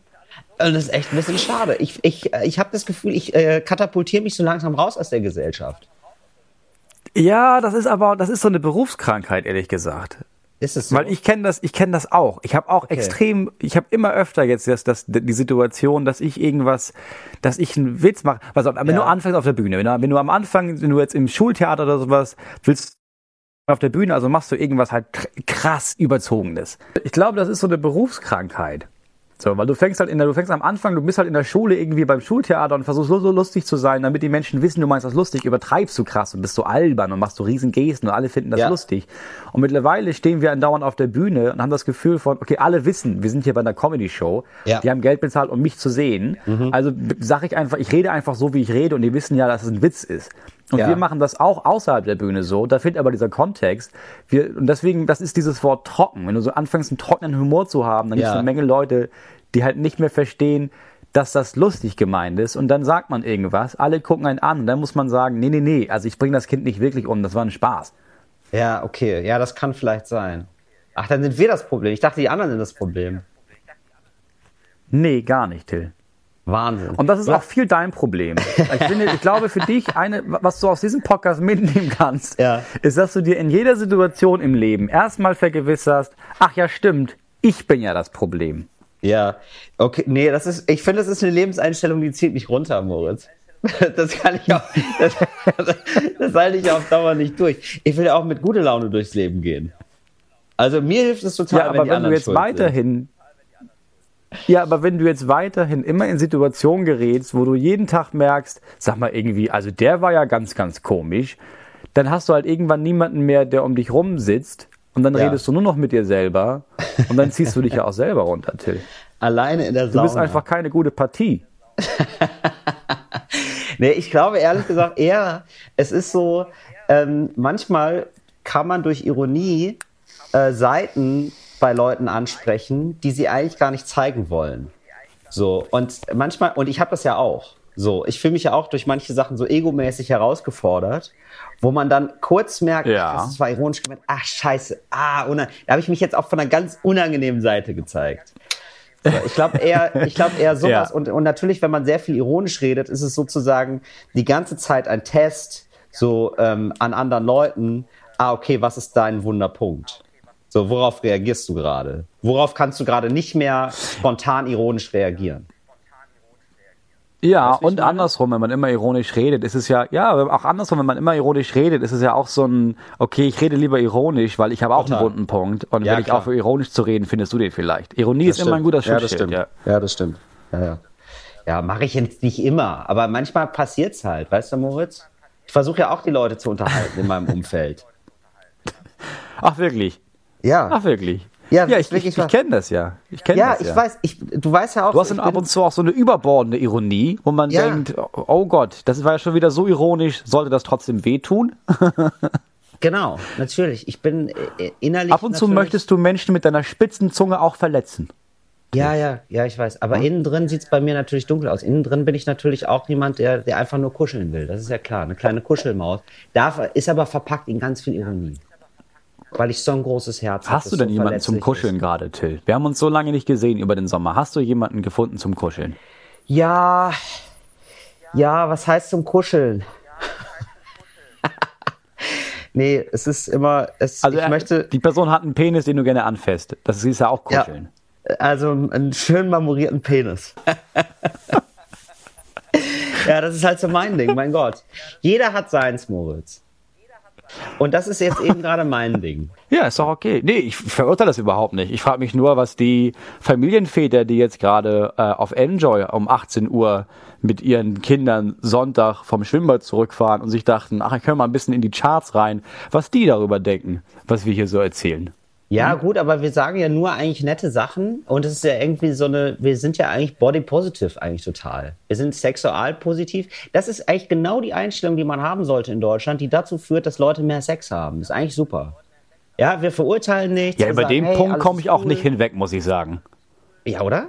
Und das ist echt ein bisschen schade. Ich, ich, äh, ich habe das Gefühl, ich äh, katapultiere mich so langsam raus aus der Gesellschaft. Ja, das ist aber, das ist so eine Berufskrankheit, ehrlich gesagt. Ist es so? Weil ich kenne das, ich kenne das auch. Ich habe auch extrem, ich habe immer öfter jetzt das, das, die Situation, dass ich irgendwas, dass ich einen Witz mache. Auf, wenn Ja. du anfängst auf der Bühne, wenn du, wenn du am Anfang, wenn du jetzt im Schultheater oder sowas willst auf der Bühne, also machst du irgendwas halt kr- krass überzogenes. Ich glaube, das ist so eine Berufskrankheit. So, weil du fängst halt in der, du fängst am Anfang, du bist halt in der Schule irgendwie beim Schultheater und versuchst so, so lustig zu sein, damit die Menschen wissen, du meinst das lustig, übertreibst du krass und bist so albern und machst so riesen Gesten und alle finden das Ja. lustig. Und mittlerweile stehen wir andauernd auf der Bühne und haben das Gefühl von, okay, alle wissen, wir sind hier bei einer Comedy-Show, Ja. die haben Geld bezahlt, um mich zu sehen. Also sage ich einfach, ich rede einfach so, wie ich rede und die wissen ja, dass es ein Witz ist. Und Ja. wir machen das auch außerhalb der Bühne so. Da fehlt aber dieser Kontext. Wir, und deswegen, das ist dieses Wort trocken. Wenn du so anfängst, einen trockenen Humor zu haben, dann gibt es Ja. eine Menge Leute, die halt nicht mehr verstehen, dass das lustig gemeint ist. Und dann sagt man irgendwas, alle gucken einen an und dann muss man sagen, nee, nee, nee, also ich bringe das Kind nicht wirklich um, das war ein Spaß. Ja, okay. Ja, das kann vielleicht sein. Ach, dann sind wir das Problem. Ich dachte, die anderen sind das Problem. Nee, gar nicht, Till. Wahnsinn. Und das ist auch viel dein Problem. Ich finde, ich glaube für dich, eine, was du aus diesem Podcast mitnehmen kannst, Ja. ist, dass du dir in jeder Situation im Leben erstmal vergewisserst, ach ja, stimmt, ich bin ja das Problem. Ja, okay, nee, das ist, ich finde, das ist eine Lebenseinstellung, die zieht mich runter, Moritz. Das kann ich auch, das, das halte ich auf Dauer nicht durch. Ich will ja auch mit guter Laune durchs Leben gehen. Also mir hilft es total, Ja, aber wenn, wenn du jetzt schuld sind. Ja, aber wenn du jetzt weiterhin immer in Situationen gerätst, wo du jeden Tag merkst, sag mal irgendwie, also der war ja ganz, ganz komisch, dann hast du halt irgendwann niemanden mehr, der um dich rum sitzt und dann Ja. redest du nur noch mit dir selber und dann ziehst du dich ja auch selber runter, Till. Alleine in der Du Sauna. bist einfach keine gute Partie. Nee, ich glaube ehrlich gesagt eher, es ist so, ähm, manchmal kann man durch Ironie äh, Seiten bei Leuten ansprechen, die sie eigentlich gar nicht zeigen wollen. So, und manchmal, und ich habe das ja auch. So, ich fühle mich ja auch durch manche Sachen so egomäßig herausgefordert, wo man dann kurz merkt, Ja. ach, das war ironisch gemeint, ach scheiße, ah, da habe ich mich jetzt auch von einer ganz unangenehmen Seite gezeigt. So, ich glaube eher, ich glaube eher sowas. Ja. Und, und natürlich, wenn man sehr viel ironisch redet, ist es sozusagen die ganze Zeit ein Test so ähm, an anderen Leuten. Ah, okay, was ist dein Wunderpunkt? So, worauf reagierst du gerade? Worauf kannst du gerade nicht mehr spontan ironisch reagieren? Ja, ich und andersrum, wenn man immer ironisch redet, ist es ja, ja, auch andersrum, wenn man immer ironisch redet, ist es ja auch so ein, okay, ich rede lieber ironisch, weil ich habe auch Total. einen wunden Punkt. Und Ja, wenn ich klar. aufhöre, ironisch zu reden, findest du den vielleicht. Ironie ist immer ein guter ja, das Schutzschild. stimmt. Ja, Ja, das stimmt. Ja, ja. ja mache ich jetzt nicht immer, aber manchmal passiert's halt, weißt du, Moritz? Ich versuche ja auch die Leute zu unterhalten in meinem Umfeld. Ach, wirklich? Ja. Ach, wirklich? Ja, ja ich, ich, ich kenne das ja. Ich kenne Ja, das ich ja. weiß, ich, du weißt ja auch. Du hast dann ich ab und zu auch so eine überbordende Ironie, wo man Ja. denkt, oh Gott, das war ja schon wieder so ironisch, sollte das trotzdem wehtun? Genau, natürlich. Ich bin äh, innerlich. Ab und zu möchtest du Menschen mit deiner spitzen Zunge auch verletzen. Ja, ja, ja, ich weiß. Aber innen drin sieht's bei mir natürlich dunkel aus. Innen drin bin ich natürlich auch jemand, der, der einfach nur kuscheln will. Das ist ja klar. Eine kleine Kuschelmaus. Darf, ist aber verpackt in ganz viel Ironie. Weil ich so ein großes Herz habe. Hast das du denn so jemanden zum Kuscheln ist. gerade, Till? Wir haben uns so lange nicht gesehen über den Sommer. Hast du jemanden gefunden zum Kuscheln? Ja, ja, was heißt zum Kuscheln? nee, es ist immer, es, Also ich äh, möchte, die Person hat einen Penis, den du gerne anfasst. Das ist ja auch Ja. Kuscheln. also einen schön marmorierten Penis. ja, das ist halt so mein Ding, mein Gott. Jeder hat seins, Moritz. Und das ist jetzt eben gerade mein Ding. Ja, ist doch okay. Nee, ich verurteile das überhaupt nicht. Ich frage mich nur, was die Familienväter, die jetzt gerade äh, auf Enjoy um 18 Uhr mit ihren Kindern Sonntag vom Schwimmbad zurückfahren und sich dachten, ach, ich höre mal ein bisschen in die Charts rein, was die darüber denken, was wir hier so erzählen. Ja, gut, aber wir sagen ja nur eigentlich nette Sachen und es ist ja irgendwie so eine, wir sind ja eigentlich body positive eigentlich total. Wir sind sexual positiv. Das ist eigentlich genau die Einstellung, die man haben sollte in Deutschland, die dazu führt, dass Leute mehr Sex haben. Das ist eigentlich super. Ja, wir verurteilen nichts. Ja, über sagen, den hey, Punkt komme ich auch cool. nicht hinweg, muss ich sagen. Ja, oder?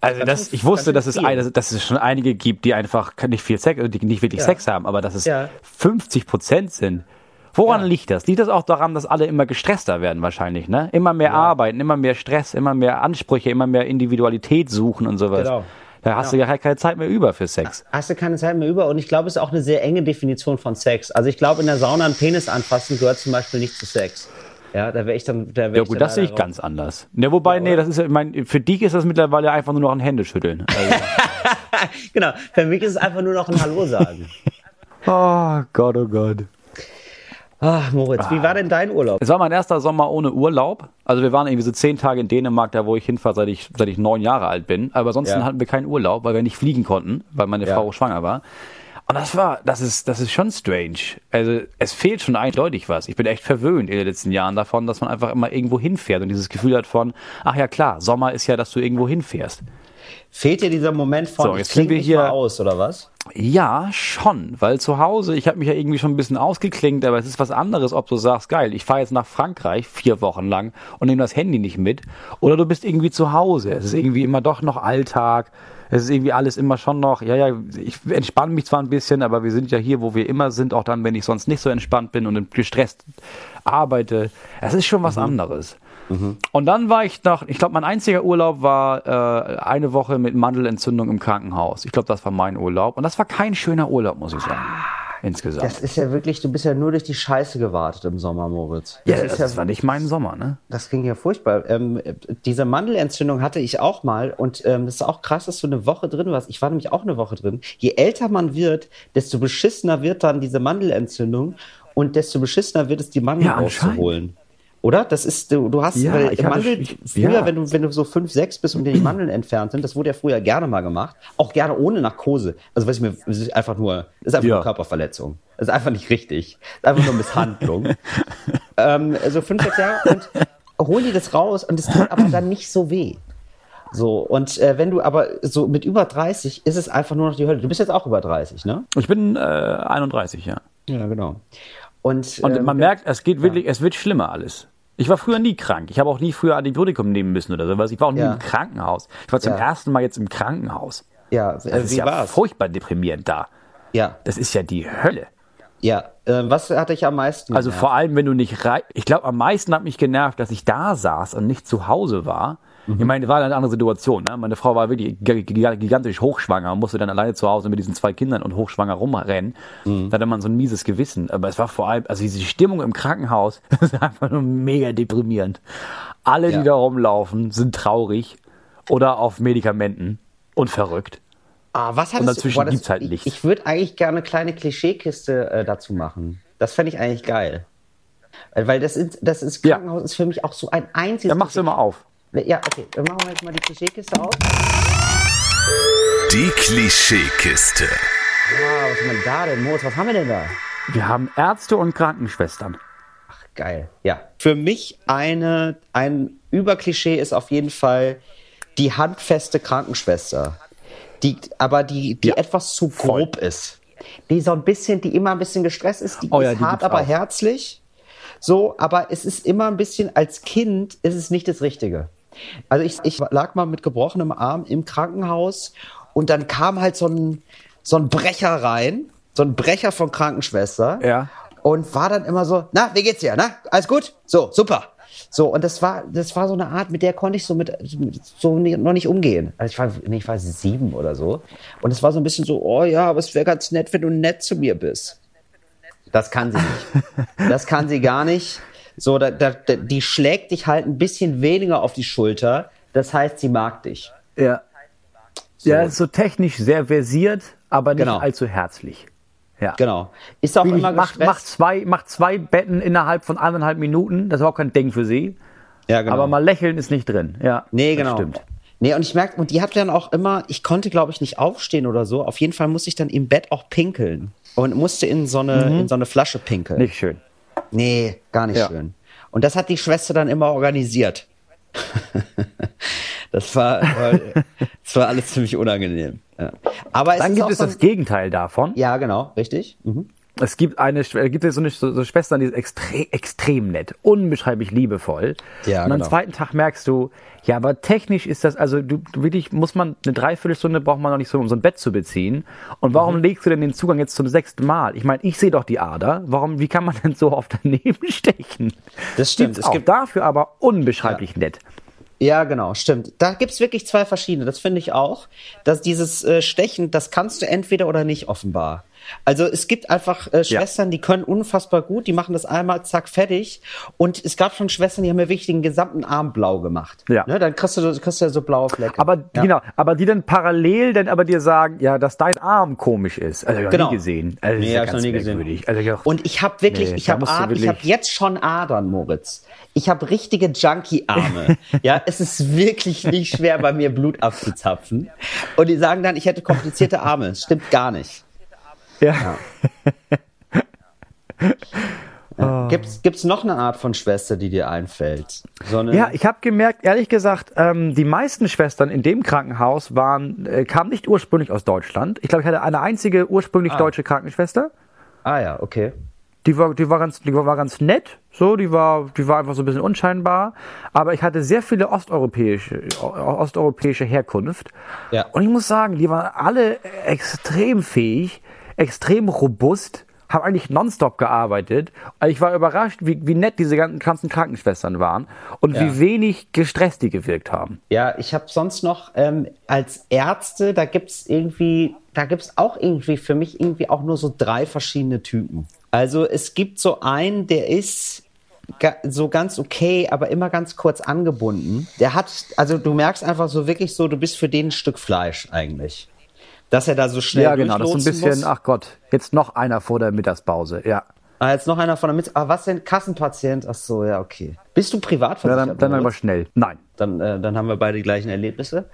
Also das, ich wusste, dass es, eine, dass es schon einige gibt, die einfach nicht viel Sex, die nicht wirklich Ja. Sex haben, aber dass es Ja. 50 Prozent sind. Woran Ja. liegt das? Liegt das auch daran, dass alle immer gestresster werden wahrscheinlich, ne? Immer mehr arbeiten, immer mehr Stress, immer mehr Ansprüche, immer mehr Individualität suchen und sowas. Genau. Da hast du ja keine Zeit mehr über für Sex. Hast du keine Zeit mehr über und ich glaube, es ist auch eine sehr enge Definition von Sex. Also ich glaube, in der Sauna einen Penis anfassen gehört zum Beispiel nicht zu Sex. Ja, da wäre ich dann, da wär Ja gut, das sehe ich ganz anders. Ja, wobei, nee, das ist ja, ich mein, für dich ist das mittlerweile einfach nur noch ein Händeschütteln. Also. Genau, für mich ist es einfach nur noch ein Hallo sagen. oh Gott, oh Gott. Ach, Moritz, wie war denn dein Urlaub? Es war mein erster Sommer ohne Urlaub. Also wir waren irgendwie so zehn Tage in Dänemark, da wo ich hinfahre, seit ich, seit ich neun Jahre alt bin. Aber sonst Ja. hatten wir keinen Urlaub, weil wir nicht fliegen konnten, weil meine Ja. Frau schwanger war. Und das war, das ist, das ist schon strange. Also es fehlt schon eindeutig was. Ich bin echt verwöhnt in den letzten Jahren davon, dass man einfach immer irgendwo hinfährt und dieses Gefühl hat von, ach ja klar, Sommer ist ja, dass du irgendwo hinfährst. Fehlt dir dieser Moment von, So, jetzt sind kling wir hier- aus, oder was? Ja, schon, weil zu Hause, ich habe mich ja irgendwie schon ein bisschen ausgeklingt, aber es ist was anderes, ob du sagst, geil, ich fahre jetzt nach Frankreich vier Wochen lang und nehme das Handy nicht mit, oder du bist irgendwie zu Hause. Es ist irgendwie immer doch noch Alltag. Es ist irgendwie alles immer schon noch, ja, ja, ich entspanne mich zwar ein bisschen, aber wir sind ja hier, wo wir immer sind, auch dann, wenn ich sonst nicht so entspannt bin und gestresst arbeite. Es ist schon was anderes. Und dann war ich noch, ich glaube, mein einziger Urlaub war äh, eine Woche mit Mandelentzündung im Krankenhaus. Ich glaube, das war mein Urlaub. Und das war kein schöner Urlaub, muss ich sagen. Insgesamt. Das ist ja wirklich, du bist ja nur durch die Scheiße gewartet im Sommer, Moritz. ja, ist das, war nicht mein Sommer, ne? Das ging ja furchtbar. Ähm, diese Mandelentzündung hatte ich auch mal und ähm, das ist auch krass, dass du eine Woche drin warst. Ich war nämlich auch eine Woche drin. Je älter man wird, desto beschissener wird dann diese Mandelentzündung und desto beschissener wird es, die Mandel Ja, anscheinend. Oder? Das ist, du, du hast, Ja, weil ich hatte früher, ja. wenn du, wenn du so fünf, sechs bist und dir die Mandeln entfernt sind, das wurde ja früher gerne mal gemacht. Auch gerne ohne Narkose. Also, weiß ich mir, das ist einfach nur, das ist einfach Ja. nur Körperverletzung. Das ist einfach nicht richtig. Das ist einfach nur Misshandlung. ähm, so fünf, sechs Jahre und holen die das raus und es tut aber dann nicht so weh. So, und äh, wenn du aber so mit über 30 ist es einfach nur noch die Hölle. Du bist jetzt auch über 30, ne? Ich bin äh, 31, ja. Ja, genau. Und, Und ähm, man merkt, es geht wirklich, es wird schlimmer alles. Ich war früher nie krank. Ich habe auch nie früher Antibiotikum nehmen müssen oder sowas. Ich war auch nie Ja. im Krankenhaus. Ich war zum Ja. ersten Mal jetzt im Krankenhaus. ja, Das äh, ist ja war's? furchtbar deprimierend da. Ja, Das ist ja die Hölle. ja. Äh, was hat dich am meisten? Also genervt? vor allem, wenn du nicht rei Ich glaube, am meisten hat mich genervt, dass ich da saß und nicht zu Hause war. Ich meine, war eine andere Situation. Ne? Meine Frau war wirklich gi- gi- gigantisch hochschwanger und musste dann alleine zu Hause mit diesen zwei Kindern und hochschwanger rumrennen. Da hatte man so ein mieses Gewissen. Aber es war vor allem, also diese Stimmung im Krankenhaus, das ist einfach nur mega deprimierend. Alle, Ja. die da rumlaufen, sind traurig oder auf Medikamenten und verrückt. Ah, was hattest Und dazwischen das- gibt's halt ich- nichts. Ich würde eigentlich gerne eine kleine Klischeekiste äh, dazu machen. Das fände ich eigentlich geil. Weil weil das, ist, das ist, Ja. Krankenhaus ist für mich auch so ein einziges. Dann machst du mal auf. Ja, okay, dann machen wir jetzt mal die Klischeekiste auf. Die Klischeekiste. Ah, was haben wir da denn? Moritz, was haben wir denn da? Wir haben Ärzte und Krankenschwestern. Geil. Ja. Für mich eine, ein Überklischee ist auf jeden Fall die handfeste Krankenschwester. Die, aber die, die Ja, etwas zu voll. grob ist. Die so ein bisschen, die immer ein bisschen gestresst ist, die Oh ja, ist die hart, aber auch. herzlich. So, aber es ist immer ein bisschen, als Kind ist es nicht das Richtige. Also ich, ich lag mal mit gebrochenem Arm im Krankenhaus und dann kam halt so ein, so ein Brecher rein, so ein Brecher von Krankenschwester Ja. und war dann immer so, na, wie geht's dir, na, alles gut? So, super. So, und das war, das war so eine Art, mit der konnte ich so mit, so noch nicht umgehen. Also ich war, ich war sieben oder so. Und es war so ein bisschen so, oh ja, aber es wäre ganz nett, wenn du nett zu mir bist. Das kann sie nicht. Das kann sie gar nicht. So, da, da, die schlägt dich halt ein bisschen weniger auf die Schulter. Das heißt, sie mag dich. Ja. Ja, ist so technisch sehr versiert, aber nicht Genau. allzu herzlich. Ja. Genau. Ist auch Wie immer macht, gestresst. macht, zwei, macht zwei Betten innerhalb von eineinhalb Minuten. Das ist auch kein Ding für sie. ja, genau. Aber mal lächeln ist nicht drin. Ja, Nee, das genau. Stimmt. Nee, und ich merke, und die hat dann auch immer, ich konnte, glaube ich, nicht aufstehen oder so. Auf jeden Fall musste ich dann im Bett auch pinkeln. Und musste in so eine, in so eine Flasche pinkeln. Nicht schön. Nee, gar nicht Ja. schön. Und das hat die Schwester dann immer organisiert. das war, war, das war alles ziemlich unangenehm. Ja. Aber es Dann gibt es das Gegenteil davon. Ja, genau, richtig. Mhm. Es gibt eine, Schw- gibt es so eine so, so Schwestern, die ist extrem, extrem nett, unbeschreiblich liebevoll. Ja, und am genau. zweiten Tag merkst du, ja, aber technisch ist das, also du du wirklich muss man eine Dreiviertelstunde braucht man noch nicht so, um so ein Bett zu beziehen. Und warum Mhm. legst du denn den Zugang jetzt zum sechsten Mal? Ich meine, ich sehe doch die Ader. Warum, wie kann man denn so oft daneben stechen? Das stimmt. Gibt's Es auch gibt- dafür aber unbeschreiblich nett. Ja, genau, stimmt. Da gibt's wirklich zwei verschiedene. Das finde ich auch. Dass dieses äh, Stechen, das kannst du entweder oder nicht offenbar. Also es gibt einfach äh, Schwestern, die können unfassbar gut, die machen das einmal, zack, fertig. Und es gab schon Schwestern, die haben mir wirklich den gesamten Arm blau gemacht. Ja. Ne, dann kriegst du, kriegst du ja so blaue Flecke. Aber ja. genau, aber die dann parallel dann aber dir sagen, ja, dass dein Arm komisch ist. Also ich hab Genau. noch nie gesehen. Also, Nee, ja hab ich ganz noch nie gesehen. merkwürdig. Also ich auch, Und ich habe wirklich, Nee, ich habe ich habe jetzt schon Adern, Moritz. Ich habe richtige Junkie-Arme. ja, es ist wirklich nicht schwer, bei mir Blut abzuzapfen. Und die sagen dann, ich hätte komplizierte Arme. Das stimmt gar nicht. Ja. Gibt's, gibt's noch eine Art von Schwester, die dir einfällt? So Ja, ich habe gemerkt, ehrlich gesagt, ähm, die meisten Schwestern in dem Krankenhaus waren, äh, kamen nicht ursprünglich aus Deutschland. Ich glaube, ich hatte eine einzige ursprünglich deutsche Krankenschwester. ah ja, okay. Die war, die war ganz, die war, war ganz nett, so, die war, die war einfach so ein bisschen unscheinbar. Aber ich hatte sehr viele osteuropäische, osteuropäische Herkunft. Ja. Und ich muss sagen, die waren alle extrem fähig, extrem robust, haben eigentlich nonstop gearbeitet. Also ich war überrascht, wie, wie nett diese ganzen, ganzen Krankenschwestern waren und Ja. wie wenig gestresst die gewirkt haben. Ja, ich habe sonst noch ähm, als Ärzte, da gibt's irgendwie, da gibt's auch irgendwie für mich irgendwie auch nur so drei verschiedene Typen. Also es gibt so einen, der ist so ganz okay, aber immer ganz kurz angebunden. Der hat, also du merkst einfach so wirklich so, du bist für den ein Stück Fleisch eigentlich. Dass er da so schnell Ja, genau, das ist ein bisschen, muss. ach Gott, jetzt noch einer vor der Mittagspause, ja. Ah, jetzt noch einer von der Mitte. Ah, was denn? Kassenpatient? Ach so, ja, okay. Bist du privat Ja, dann, dann aber schnell. Nein. dann, äh, dann haben wir beide die gleichen Erlebnisse.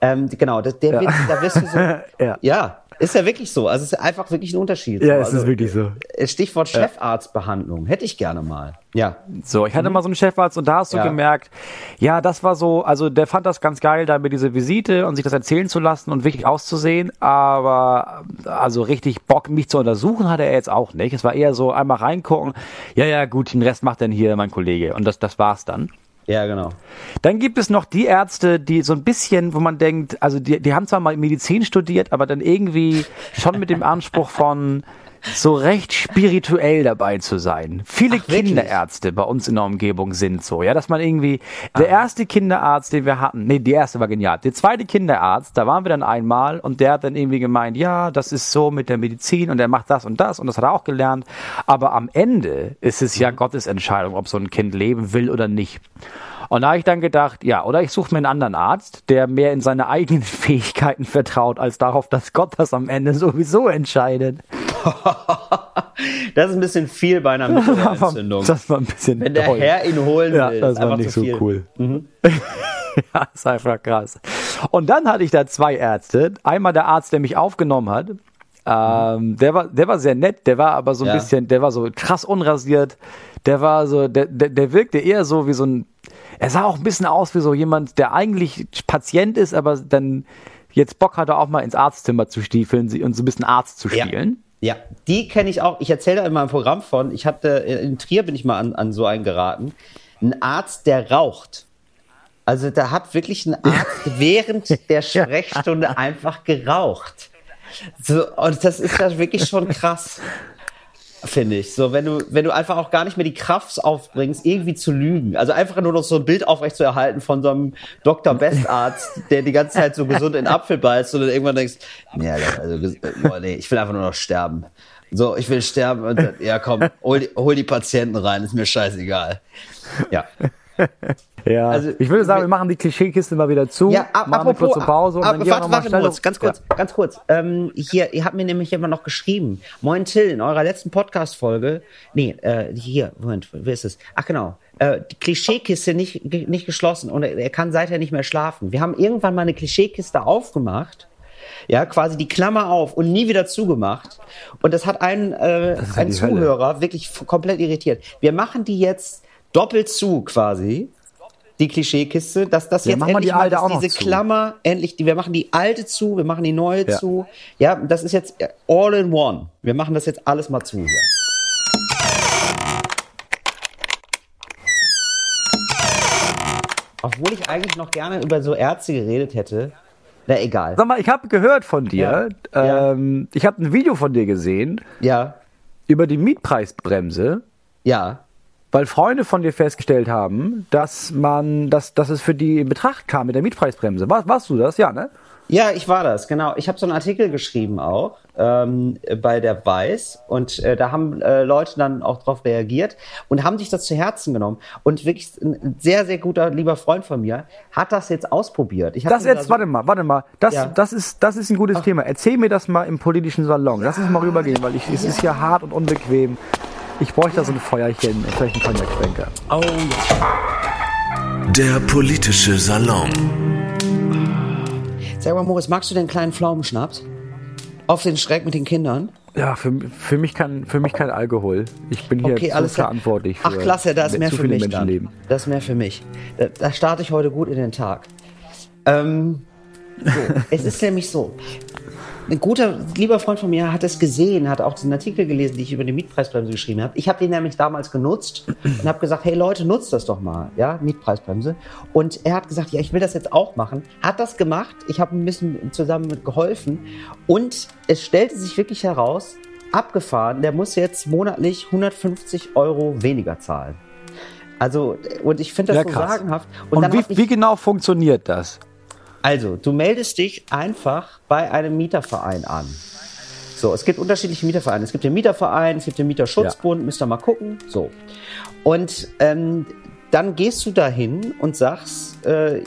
Ähm, genau, das, der wird, da wirst du so. Ja. ja. Ist ja wirklich so. Also es ist einfach wirklich ein Unterschied. Ja, es ist also, wirklich so. äh, Stichwort Chefarztbehandlung. Hätte ich gerne mal. Ja. So, ich hatte mal so einen Chefarzt und da hast du Mhm. Ja. gemerkt, ja, das war so, also der fand das ganz geil, da mit diese Visite und sich das erzählen zu lassen und wirklich auszusehen, aber also richtig Bock, mich zu untersuchen, hatte er jetzt auch nicht. Es war eher so einmal reingucken, ja, ja, gut, den Rest macht dann hier mein Kollege und das, das war's dann. Ja, genau. Dann gibt es noch die Ärzte, die so ein bisschen, wo man denkt, also die, die haben zwar mal Medizin studiert, aber dann irgendwie schon mit dem Anspruch von so recht spirituell dabei zu sein. Viele Ach? Kinderärzte bei uns in der Umgebung sind so, ja, dass man irgendwie, der erste Kinderarzt, den wir hatten, nee, die erste war genial. Der zweite Kinderarzt, da waren wir dann einmal und der hat dann irgendwie gemeint, ja, das ist so mit der Medizin und er macht das und das und das hat er auch gelernt. Aber am Ende ist es ja Gottes Entscheidung, ob so ein Kind leben will oder nicht. Und da habe ich dann gedacht, ja, oder ich suche mir einen anderen Arzt, der mehr in seine eigenen Fähigkeiten vertraut, als darauf, dass Gott das am Ende sowieso entscheidet. Das ist ein bisschen viel bei einer Mittelohrentzündung. Das war ein bisschen Wenn der doll. Herr ihn holen Ja, will, das ist war einfach nicht so viel. cool. ja, ist einfach krass. Und dann hatte ich da zwei Ärzte. Einmal der Arzt, der mich aufgenommen hat. Ähm, der war, der war sehr nett, der war aber so ein Ja. bisschen, der war so krass unrasiert. Der war so, der, der, der wirkte eher so wie so ein, er sah auch ein bisschen aus wie so jemand, der eigentlich Patient ist, aber dann jetzt Bock hatte, auch mal ins Arztzimmer zu stiefeln und so ein bisschen Arzt zu Ja. spielen. Ja, die kenne ich auch. Ich erzähle da in meinem Programm von. Ich hatte in Trier bin ich mal an, an so einen geraten. Ein Arzt, der raucht. Also da hat wirklich ein Arzt während der Sprechstunde einfach geraucht. So, und das ist ja wirklich schon krass. Finde ich. So, wenn du, wenn du einfach auch gar nicht mehr die Kraft aufbringst, irgendwie zu lügen. Also einfach nur noch so ein Bild aufrecht zu erhalten von so einem Dr. Bestarzt, der die ganze Zeit so gesund in Apfel beißt und dann irgendwann denkst, nee, also, boah, nee, ich will einfach nur noch sterben. So, ich will sterben und dann, ja komm, hol die, hol die Patienten rein, ist mir scheißegal. Ja. Ja, Also, ich würde sagen, wir machen die Klischeekiste mal wieder zu, Ja, ab, machen eine apropos, kurze Pause und ab, dann gehen wir warte, warte, auf- ganz kurz, ganz kurz. Ähm, hier, ihr habt mir nämlich immer noch geschrieben. Moin Till, in eurer letzten Podcast-Folge, nee, äh, hier, Moment, wer ist es? Ach genau, äh, die Klischeekiste nicht, nicht geschlossen und er, er kann seither nicht mehr schlafen. Wir haben irgendwann mal eine Klischeekiste aufgemacht. Ja, quasi die Klammer auf und nie wieder zugemacht. Und das hat einen, äh, ja einen die Hölle. Zuhörer wirklich komplett irritiert. Wir machen die jetzt doppelt zu quasi. Die Klischeekiste, dass das Ja, jetzt endlich die alte mal diese zu. Klammer endlich, die, wir machen die alte zu, wir machen die neue Ja. zu. Ja, das ist jetzt all in one. Wir machen das jetzt alles mal zu hier. Obwohl ich eigentlich noch gerne über so Ärzte geredet hätte. Na egal. Sag mal, ich habe gehört von dir, Ja. Ja. ähm, ich habe ein Video von dir gesehen Ja, über die Mietpreisbremse. ja. Weil Freunde von dir festgestellt haben, dass man, dass, dass es für die in Betracht kam mit der Mietpreisbremse. War, warst du das? Ja, ne? Ja, ich war das, genau. Ich habe so einen Artikel geschrieben auch ähm, bei der Weiß und äh, da haben äh, Leute dann auch drauf reagiert und haben sich das zu Herzen genommen. Und wirklich ein sehr, sehr guter, lieber Freund von mir hat das jetzt ausprobiert. Das ihm da jetzt, so- warte mal, warte mal. Das, Ja. das, ist, das ist ein gutes Thema. Erzähl mir das mal im politischen Salon. Lass uns mal rübergehen, weil ich, es ist ja hart und unbequem. Ich bräuchte da so ein Feuerchen, vielleicht einen Cognac-Schwenker. Oh, ja. Der politische Salon. Sag mal, Moritz, magst du den kleinen Pflaumenschnaps? Auf den Schreck mit den Kindern? Ja, für, für, mich kein, für mich kein Alkohol. Ich bin hier Okay, klar. verantwortlich für Ach, klasse, da ist mehr für mich dann. Menschenleben. Das ist mehr für mich. Da, da starte ich heute gut in den Tag. Ähm, so, es ist nämlich so. Ein guter, lieber Freund von mir hat es gesehen, hat auch diesen Artikel gelesen, den ich über die Mietpreisbremse geschrieben habe. Ich habe den nämlich damals genutzt und habe gesagt, hey Leute, nutzt das doch mal, ja, Mietpreisbremse. Und er hat gesagt, ja, ich will das jetzt auch machen. Hat das gemacht. Ich habe ein bisschen zusammen mit geholfen. Und es stellte sich wirklich heraus, abgefahren, der muss jetzt monatlich 150 Euro weniger zahlen. Also, und ich finde das Ja, so sagenhaft. Und, Und, wie, wie genau funktioniert das? Also, du meldest dich einfach bei einem Mieterverein an. So, es gibt unterschiedliche Mietervereine. Es gibt den Mieterverein, es gibt den Mieterschutzbund, müsst ihr mal gucken. So. Und ähm, dann gehst du dahin und sagst, äh,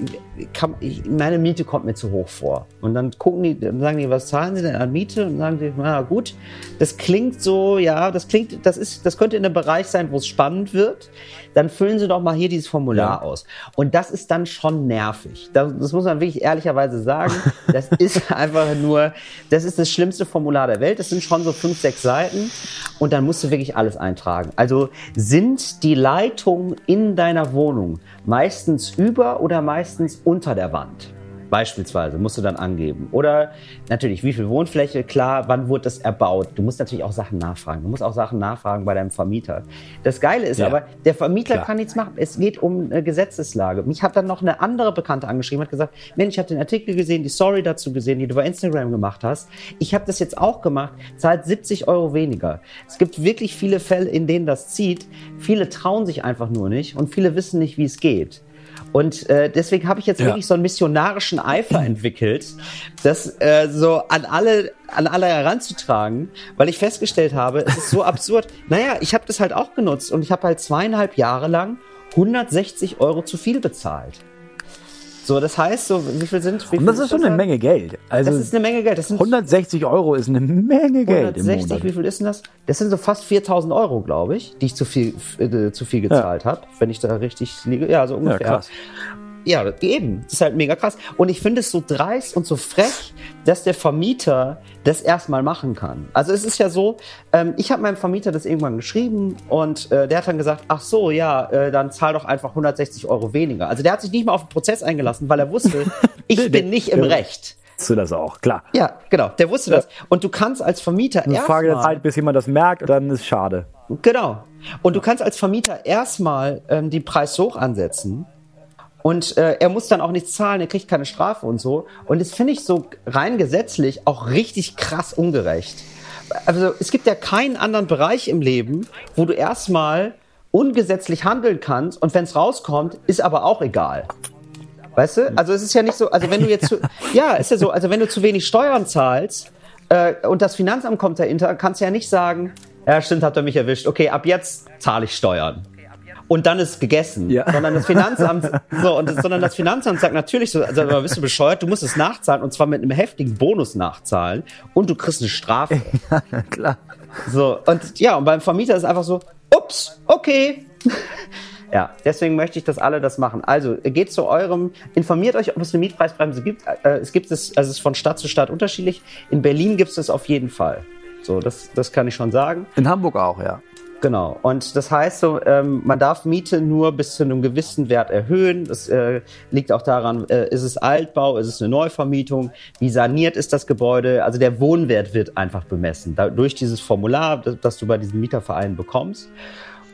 kann, ich, meine Miete kommt mir zu hoch vor. Und dann gucken die, dann sagen die, was zahlen sie denn an Miete? Und dann sagen die, na gut, das klingt so, ja, das klingt, das ist, das könnte in einem Bereich sein, wo es spannend wird. Dann füllen sie doch mal hier dieses Formular Ja. aus. Und das ist dann schon nervig. Das, das muss man wirklich ehrlicherweise sagen. Das ist einfach nur, das ist das schlimmste Formular der Welt. Das sind schon so fünf, sechs Seiten. Und dann musst du wirklich alles eintragen. Also sind die Leitungen in deiner Wohnung meistens über oder meistens unter der Wand? Beispielsweise musst du dann angeben. Oder natürlich, wie viel Wohnfläche, klar, wann wurde das erbaut? Du musst natürlich auch Sachen nachfragen. Du musst auch Sachen nachfragen bei deinem Vermieter. Das Geile ist Ja. aber, der Vermieter Klar. kann nichts machen. Es geht um eine Gesetzeslage. Mich hat dann noch eine andere Bekannte angeschrieben, hat gesagt, Mensch, ich habe den Artikel gesehen, die Story dazu gesehen, die du bei Instagram gemacht hast. Ich habe das jetzt auch gemacht, zahlt 70 Euro weniger. Es gibt wirklich viele Fälle, in denen das zieht. Viele trauen sich einfach nur nicht und viele wissen nicht, wie es geht. Und äh, deswegen habe ich jetzt Ja. wirklich so einen missionarischen Eifer entwickelt, das äh, so an alle, an alle heranzutragen, weil ich festgestellt habe, es ist so absurd. Naja, ich habe das halt auch genutzt und ich habe halt zweieinhalb Jahre lang 160 Euro zu viel bezahlt. So, das heißt, so, wie viel sind? Wie Und das ist schon eine dann? Menge Geld. Also Das ist eine Menge Geld. Das sind 160 Euro ist eine Menge Geld im 160, Monat. wie viel ist denn das? Das sind so fast 4000 Euro, glaube ich, die ich zu viel, äh, zu viel gezahlt habe, wenn ich da richtig liege. Ja, so Ja, ungefähr. krass. Ja, eben. Das ist halt mega krass. Und ich finde es so dreist und so frech, dass der Vermieter das erstmal machen kann. Also es ist ja so, ähm, ich habe meinem Vermieter das irgendwann geschrieben und äh, der hat dann gesagt, ach so, ja, äh, dann zahl doch einfach 160 Euro weniger. Also der hat sich nicht mal auf den Prozess eingelassen, weil er wusste, ich bin nicht im Recht. Du das auch, klar. Ja, genau, der wusste das. Und du kannst als Vermieter Eine Frage der erstmal- Zeit, bis jemand das merkt, und dann ist schade. Genau. Und du kannst als Vermieter erstmal ähm, die Preis hoch ansetzen. Und äh, er muss dann auch nichts zahlen, er kriegt keine Strafe und so. Und das finde ich so rein gesetzlich auch richtig krass ungerecht. Also es gibt ja keinen anderen Bereich im Leben, wo du erstmal ungesetzlich handeln kannst und wenn es rauskommt, ist aber auch egal. Weißt du? Also es ist ja nicht so, also wenn du jetzt zu, ja, ist ja so, also wenn du zu wenig Steuern zahlst äh, und das Finanzamt kommt dahinter, kannst du ja nicht sagen, ja stimmt, habt ihr mich erwischt, okay, ab jetzt zahle ich Steuern. Und dann ist gegessen. Ja. Sondern das Finanzamt, so, und, sondern das Finanzamt sagt natürlich so, also aber bist du bescheuert, du musst es nachzahlen und zwar mit einem heftigen Bonus nachzahlen und du kriegst eine Strafe. klar. So, und ja, und beim Vermieter ist einfach so, ups, okay. Ja, deswegen möchte ich, dass alle das machen. Also geht zu eurem, informiert euch, ob es eine Mietpreisbremse gibt. Äh, es gibt es, also es ist von Stadt zu Stadt unterschiedlich. In Berlin gibt es es auf jeden Fall. So, das, das kann ich schon sagen. In Hamburg auch, ja. Genau. Und das heißt so, ähm, man darf Miete nur bis zu einem gewissen Wert erhöhen. Das äh, liegt auch daran, äh, ist es Altbau, ist es eine Neuvermietung, wie saniert ist das Gebäude. Also der Wohnwert wird einfach bemessen da, durch dieses Formular, das, das du bei diesem Mieterverein bekommst.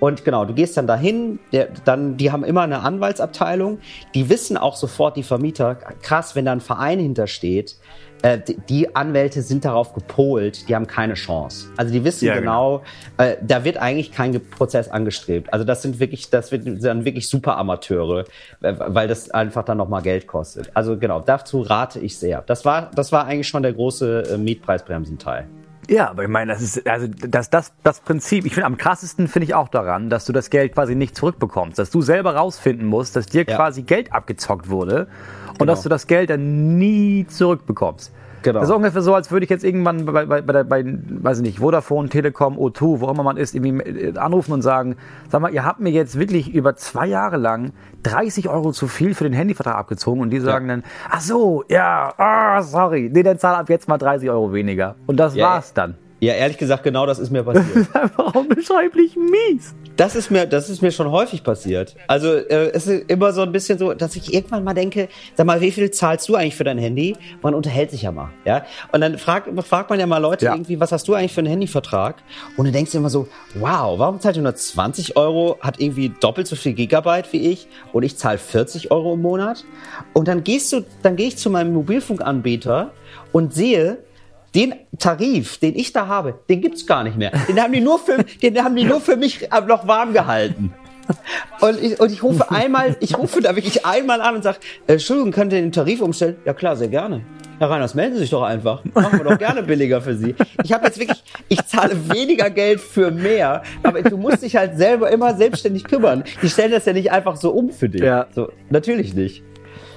Und genau, du gehst dann dahin, der, dann, die haben immer eine Anwaltsabteilung, die wissen auch sofort, die Vermieter, krass, wenn da ein Verein hintersteht, äh, die, Anwälte sind darauf gepolt, die haben keine Chance. Also die wissen Ja, genau, äh, da wird eigentlich kein Prozess angestrebt. Also das sind wirklich, das wird, dann wirklich super Amateure, äh, weil das einfach dann nochmal Geld kostet. Also genau, dazu rate ich sehr. Das war, das war eigentlich schon der große äh, Mietpreisbremsenteil. Ja, aber ich meine, das ist also das das das Prinzip. Ich finde am krassesten finde ich auch daran, dass du das Geld quasi nicht zurückbekommst, dass du selber rausfinden musst, dass dir Ja. quasi Geld abgezockt wurde und Genau. dass du das Geld dann nie zurückbekommst. Genau. Das ist ungefähr so, als würde ich jetzt irgendwann bei, bei, bei, bei weiß ich nicht, Vodafone, Telekom, O2, wo immer man ist, irgendwie äh, anrufen und sagen, sag mal, ihr habt mir jetzt wirklich über zwei Jahre lang 30 Euro zu viel für den Handyvertrag abgezogen und die sagen dann, ach so, ja, ah, sorry, nee, dann zahl ab jetzt mal 30 Euro weniger. Und das Ja, war's dann. Ja, ehrlich gesagt, genau das ist mir passiert. einfach unbeschreiblich mies. Das ist mir, das ist mir schon häufig passiert. Also äh, es ist immer so ein bisschen so, dass ich irgendwann mal denke, sag mal, wie viel zahlst du eigentlich für dein Handy? Man unterhält sich ja mal, ja. Und dann fragt, fragt man ja mal Leute Ja. irgendwie, was hast du eigentlich für einen Handyvertrag? Und du denkst dir immer so, wow, warum zahlt ihr nur 20 Euro, hat irgendwie doppelt so viel Gigabyte wie ich und ich zahle 40 Euro im Monat? Und dann gehst du, dann gehe ich zu meinem Mobilfunkanbieter und sehe, den Tarif, den ich da habe, den gibt's gar nicht mehr. Den haben die nur für, den haben die nur für mich noch warm gehalten. Und ich, und ich rufe einmal, ich rufe da wirklich einmal an und sage, äh, Entschuldigung, könnt ihr den Tarif umstellen? Ja klar, sehr gerne. Herr Reiners, melden Sie sich doch einfach. Machen wir doch gerne billiger für Sie. Ich habe jetzt wirklich, ich zahle weniger Geld für mehr, aber du musst dich halt selber immer selbstständig kümmern. Die stellen das ja nicht einfach so um für dich. Ja. So, natürlich nicht.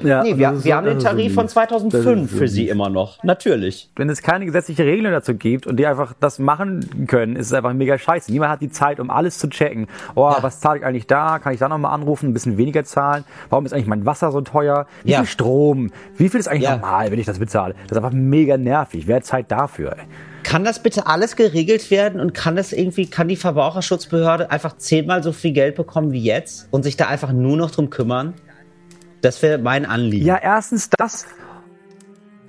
Ja, Nee, wir, wir haben den Tarif von 2005 für Sie immer noch. Natürlich. Wenn es keine gesetzliche Regelung dazu gibt und die einfach das machen können, ist es einfach mega scheiße. Niemand hat die Zeit, um alles zu checken. Oh, Ja. was zahle ich eigentlich da? Kann ich da nochmal anrufen? Ein bisschen weniger zahlen? Warum ist eigentlich mein Wasser so teuer? Wie Ja. viel Strom? Wie viel ist eigentlich Ja. normal, wenn ich das bezahle? Das ist einfach mega nervig. Wer hat Zeit dafür? Ey? Kann das bitte alles geregelt werden und kann das irgendwie, kann die Verbraucherschutzbehörde einfach zehnmal so viel Geld bekommen wie jetzt und sich da einfach nur noch drum kümmern? Das wäre mein Anliegen. Ja, erstens das.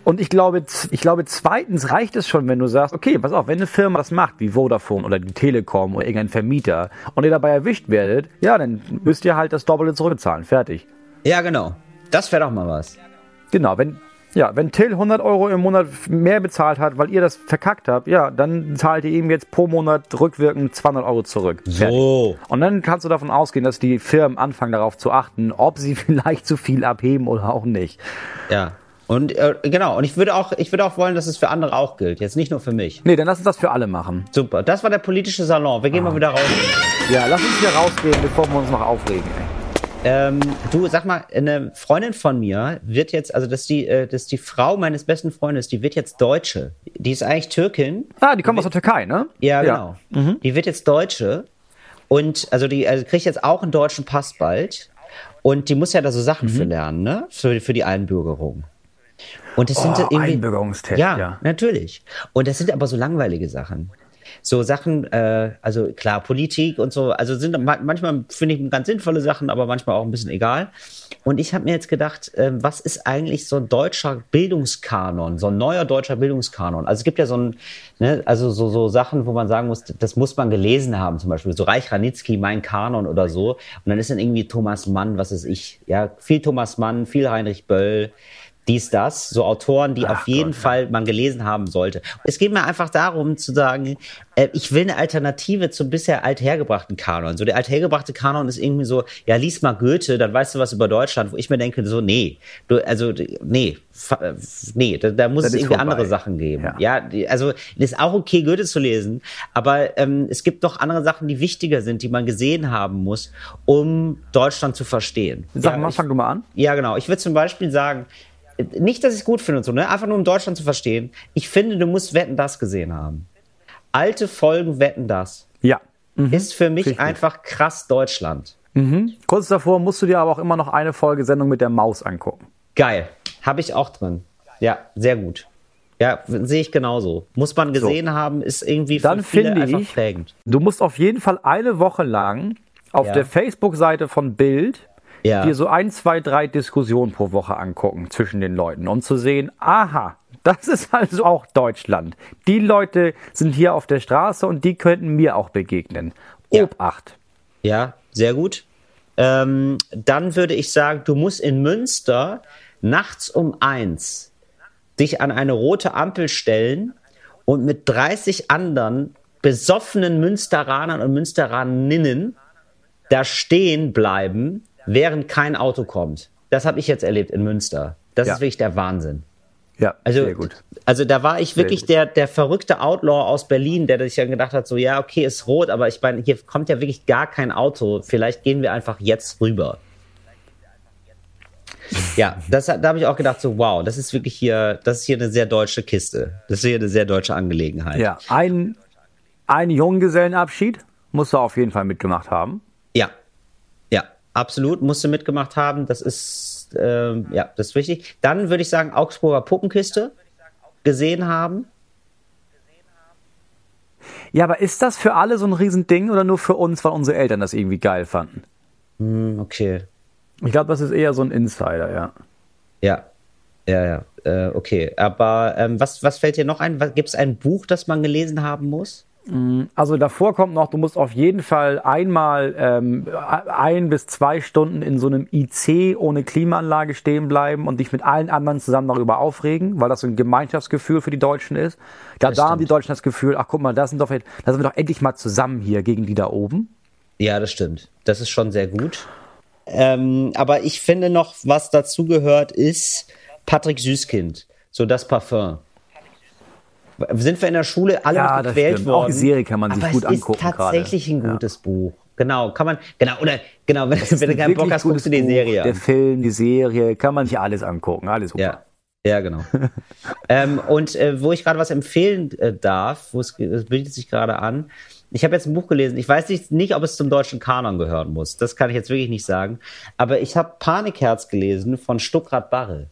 Und ich glaube, ich glaube, zweitens reicht es schon, wenn du sagst, okay, pass auf, wenn eine Firma das macht, wie Vodafone oder die Telekom oder irgendein Vermieter, und ihr dabei erwischt werdet, ja, dann müsst ihr halt das Doppelte zurückzahlen. Fertig. Ja, genau. Das wäre doch mal was. Genau, wenn, ja, wenn Till 100 Euro im Monat mehr bezahlt hat, weil ihr das verkackt habt, ja, dann zahlt ihr ihm jetzt pro Monat rückwirkend 200 Euro zurück. So. Und dann kannst du davon ausgehen, dass die Firmen anfangen darauf zu achten, ob sie vielleicht zu viel abheben oder auch nicht. Ja. Und äh, genau, und ich würde auch, ich würde auch wollen, dass es für andere auch gilt. Jetzt nicht nur für mich. Nee, dann lass uns das für alle machen. Super. Das war der politische Salon. Wir gehen mal wieder raus. Ja, lass uns hier rausgehen, bevor wir uns noch aufregen. Ey. Ähm, du, sag mal, eine Freundin von mir wird jetzt, also das ist die, äh, das ist die Frau meines besten Freundes, die wird jetzt Deutsche. Die ist eigentlich Türkin. Ah, die kommen aus der Türkei, ne? Ja, genau. Mhm. Die wird jetzt Deutsche und also die also kriegt jetzt auch einen deutschen Pass bald und die muss ja da so Sachen Mhm. für lernen, ne? Für, für die Einbürgerung. Und das sind Oh, irgendwie Einbürgerungstest, ja, ja. natürlich. Und das sind aber so langweilige Sachen. So Sachen, äh, also klar, Politik und so, also sind ma- manchmal finde ich ganz sinnvolle Sachen, aber manchmal auch ein bisschen egal. Und ich habe mir jetzt gedacht, äh, was ist eigentlich so ein deutscher Bildungskanon, so ein neuer deutscher Bildungskanon? Also es gibt ja so ein, ne, also so, so Sachen, wo man sagen muss, das muss man gelesen haben, zum Beispiel so Reich Ranitzky, mein Kanon oder so. Und dann ist dann irgendwie Thomas Mann, was ist ich, ja, viel Thomas Mann, viel Heinrich Böll dies, das, so Autoren, die auf jeden Fall man gelesen haben sollte. Es geht mir einfach darum zu sagen, äh, ich will eine Alternative zum bisher althergebrachten Kanon. So der althergebrachte Kanon ist irgendwie so, ja, lies mal Goethe, dann weißt du was über Deutschland, wo ich mir denke, so, nee, du, also, nee, äh, nee, da, da muss Das es irgendwie vorbei. andere Sachen geben. Ja. Ja, die, also, es ist auch okay, Goethe zu lesen, aber ähm, es gibt noch andere Sachen, die wichtiger sind, die man gesehen haben muss, um Deutschland zu verstehen. Sag ja, mal, ich- fang du mal an. ja, genau. Ich würde zum Beispiel sagen, nicht, dass ich es gut finde und so, ne? einfach nur um Deutschland zu verstehen. Ich finde, du musst Wetten das gesehen haben. Alte Folgen Wetten das Ja. ist für mich gut. einfach krass Deutschland. Kurz davor musst du dir aber auch immer noch eine Folge Sendung mit der Maus angucken. Geil. Habe ich auch drin. Ja, sehr gut. Ja, sehe ich genauso. Muss man gesehen haben, ist irgendwie Dann finde ich- prägend. Du musst auf jeden Fall eine Woche lang auf Ja. der Facebook-Seite von Bild Ja. dir so ein, zwei, drei Diskussionen pro Woche angucken zwischen den Leuten, um zu sehen, aha, das ist also auch Deutschland. Die Leute sind hier auf der Straße und die könnten mir auch begegnen. Ja. Obacht. Ja, sehr gut. Ähm, dann würde ich sagen, du musst in Münster nachts um eins dich an eine rote Ampel stellen und mit 30 anderen besoffenen Münsteranern und Münsteraninnen da stehen bleiben, während kein Auto kommt. Das habe ich jetzt erlebt in Münster. Das Ja. ist wirklich der Wahnsinn. Ja, Also, sehr gut. also da war ich wirklich der, der verrückte Outlaw aus Berlin, der sich dann gedacht hat, so ja, okay, ist rot, aber ich meine, hier kommt ja wirklich gar kein Auto. Vielleicht gehen wir einfach jetzt rüber. Ja, das, da habe ich auch gedacht, so wow, das ist wirklich hier, das ist hier eine sehr deutsche Kiste. Das ist hier eine sehr deutsche Angelegenheit. Ja, ein, ein Junggesellenabschied musst du auf jeden Fall mitgemacht haben. Absolut, musste mitgemacht haben. Das ist, ähm, ja, das ist wichtig. Dann würde ich sagen, Augsburger Puppenkiste gesehen haben. Ja, aber ist das für alle so ein Riesending oder nur für uns, weil unsere Eltern das irgendwie geil fanden? Hm, okay. Ich glaube, das ist eher so ein Insider, ja. Ja, ja, ja, äh, okay. Aber ähm, was, was fällt dir noch ein? Gibt es ein Buch, das man gelesen haben muss? Also davor kommt noch, du musst auf jeden Fall einmal ähm, ein bis zwei Stunden in so einem IC ohne Klimaanlage stehen bleiben und dich mit allen anderen zusammen darüber aufregen, weil das so ein Gemeinschaftsgefühl für die Deutschen ist. Da, da haben die. Deutschen das Gefühl, ach guck mal, da sind, doch, da sind wir doch endlich mal zusammen hier gegen die da oben. Ja, das stimmt. Das ist schon sehr gut. Ähm, aber ich finde noch, was dazu gehört, ist Patrick Süßkind. So das Parfum. Sind wir in der Schule alle Ja, gequält stimmt. Auch worden? die Serie kann man sich aber gut es angucken ist tatsächlich gerade. ein Ja. gutes Buch. Genau, kann man, genau, oder, genau, wenn, wenn du keinen Bock hast, guckst du die Buch, Serie Der. Film, die Serie, kann man sich alles angucken. Alles super. Ja, ja, genau. ähm, und äh, wo ich gerade was empfehlen äh, darf, wo es bietet sich gerade an. Ich habe jetzt ein Buch gelesen. Ich weiß nicht, nicht, ob es zum deutschen Kanon gehören muss. Das kann ich jetzt wirklich nicht sagen. Aber ich habe Panikherz gelesen von Stuckrad Barre.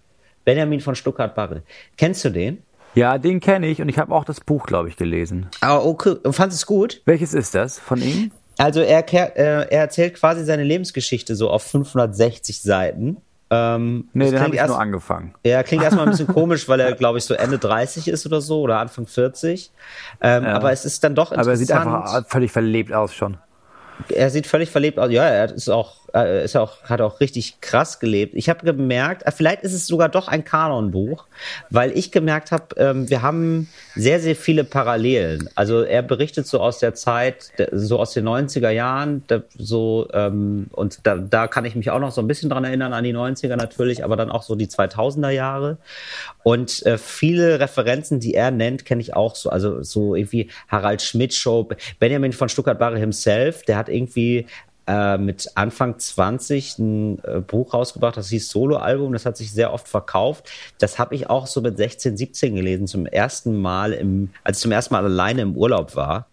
Benjamin von Stuckrad Barre. Kennst du den? Ja, den kenne ich und ich habe auch das Buch, glaube ich, gelesen. Ah, okay. Und fandest es gut? Welches ist das von ihm? Also er, äh, er erzählt quasi seine Lebensgeschichte so auf 560 Seiten. Ähm, Nee, das den habe ich erst- nur angefangen. Ja, klingt erstmal ein bisschen komisch, weil er, glaube ich, so Ende 30 ist oder so oder Anfang 40. Ähm, Aber es ist dann doch interessant. Aber er sieht einfach völlig verlebt aus schon. er sieht völlig verlebt aus. Ja, er ist auch, äh, ist auch, hat auch richtig krass gelebt. Ich habe gemerkt, äh, vielleicht ist es sogar doch ein Kanonbuch, weil ich gemerkt habe, ähm, wir haben sehr, sehr viele Parallelen. Also er berichtet so aus der Zeit, so aus den 90er Jahren, so ähm, und da, da kann ich mich auch noch so ein bisschen dran erinnern an die 90er natürlich, aber dann auch so die 2000er Jahre. Und äh, viele Referenzen, die er nennt, kenne ich auch so. Also so irgendwie Harald Schmidt Show, Benjamin von Stuttgart-Barre himself, der hat irgendwie äh, mit Anfang 20 ein äh, Buch rausgebracht, das hieß Solo-Album, das hat sich sehr oft verkauft. Das habe ich auch so mit 16, 17 gelesen, zum ersten Mal, im, als ich zum ersten Mal alleine im Urlaub war.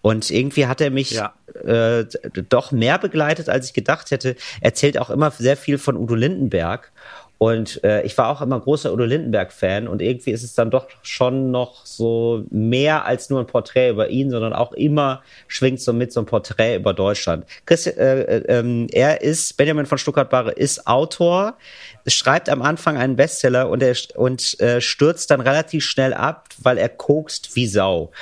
Und irgendwie hat er mich Ja. äh, doch mehr begleitet, als ich gedacht hätte. Erzählt auch immer sehr viel von Udo Lindenberg. Und äh, ich war auch immer großer Udo Lindenberg-Fan und irgendwie ist es dann doch schon noch so mehr als nur ein Porträt über ihn, sondern auch immer schwingt so mit so ein Porträt über Deutschland. Christi äh, äh, ähm, er ist, Benjamin von Stuttgart-Barre ist Autor, schreibt am Anfang einen Bestseller und er und äh, stürzt dann relativ schnell ab, weil er kokst wie Sau.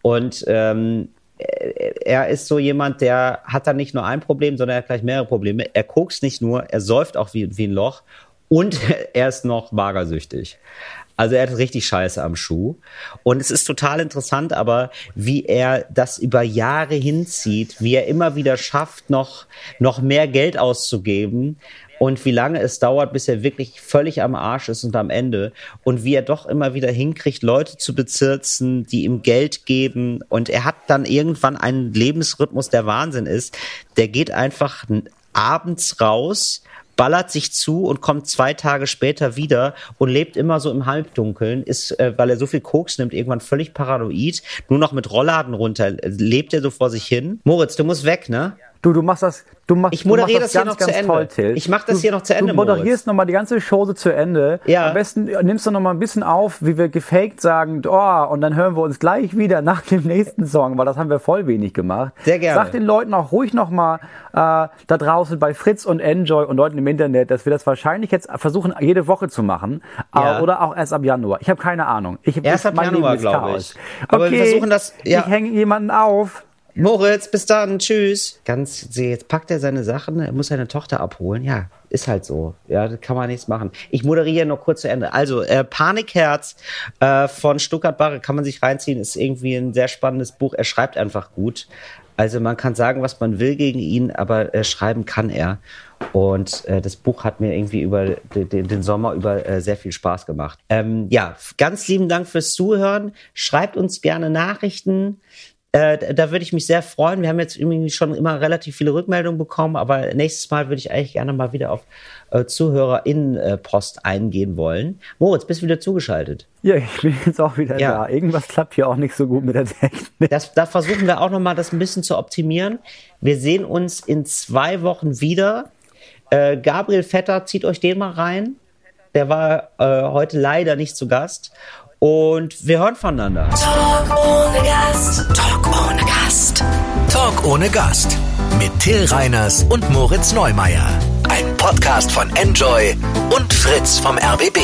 Und ähm, er ist so jemand, der hat dann nicht nur ein Problem, sondern er hat gleich mehrere Probleme. Er kokst nicht nur, er säuft auch wie, wie ein Loch und er ist noch magersüchtig. Also er hat richtig Scheiße am Schuh. Und es ist total interessant, aber wie er das über Jahre hinzieht, wie er immer wieder schafft, noch, noch mehr Geld auszugeben und wie lange es dauert, bis er wirklich völlig am Arsch ist und am Ende und wie er doch immer wieder hinkriegt, Leute zu bezirzen, die ihm Geld geben und er hat dann irgendwann einen Lebensrhythmus, der Wahnsinn ist. Der geht einfach abends raus, ballert sich zu und kommt zwei Tage später wieder und lebt immer so im Halbdunkeln, ist, äh, weil er so viel Koks nimmt, irgendwann völlig paranoid, nur noch mit Rollladen runter, äh, lebt er so vor sich hin. Moritz, du musst weg, ne? Du, du machst das, du machst, Ich moderiere du machst das hier ganz, ganz toll, Till. Ich mach das du, hier noch zu Ende, Du moderierst nochmal die ganze Show zu Ende. Ja. Am besten nimmst du nochmal ein bisschen auf, wie wir gefaked sagen, oh, und dann hören wir uns gleich wieder nach dem nächsten Song, weil das haben wir voll wenig gemacht. Sehr gerne. Sag den Leuten auch ruhig nochmal äh, da draußen bei Fritz und Enjoy und Leuten im Internet, dass wir das wahrscheinlich jetzt versuchen, jede Woche zu machen. Ja. Äh, oder auch erst ab Januar. Ich habe keine Ahnung. Ich, Erst ich, ab Januar, glaube ich. Aber wir okay, versuchen das- ja. Ich hänge jemanden auf. Moritz, bis dann, tschüss. Ganz, jetzt packt er seine Sachen, er muss seine Tochter abholen. Ja, ist halt so. Ja, kann man nichts machen. Ich moderiere noch kurz zu Ende. Also, äh, Panikherz äh, von Stuttgart Barre kann man sich reinziehen, ist irgendwie ein sehr spannendes Buch. Er schreibt einfach gut. Also man kann sagen, was man will gegen ihn, aber äh, schreiben kann er. Und äh, das Buch hat mir irgendwie über den, den Sommer über äh, sehr viel Spaß gemacht. Ähm, ja, ganz lieben Dank fürs Zuhören. Schreibt uns gerne Nachrichten. Äh, da würde ich mich sehr freuen. Wir haben jetzt irgendwie schon immer relativ viele Rückmeldungen bekommen, aber nächstes Mal würde ich eigentlich gerne mal wieder auf äh, ZuhörerInnen-Post eingehen wollen. Moritz, bist du wieder zugeschaltet? Ja, ich bin jetzt auch wieder Ja. da. Irgendwas klappt hier auch nicht so gut mit der Technik. Das, da versuchen wir auch nochmal das ein bisschen zu optimieren. Wir sehen uns in zwei Wochen wieder. Äh, Gabriel Vetter, zieht euch den mal rein. Der war äh, heute leider nicht zu Gast. Und wir hören voneinander. Talk ohne Gast. Talk ohne Gast. Talk ohne Gast. Mit Till Reiners und Moritz Neumeier. Ein Podcast von Enjoy und Fritz vom RBB.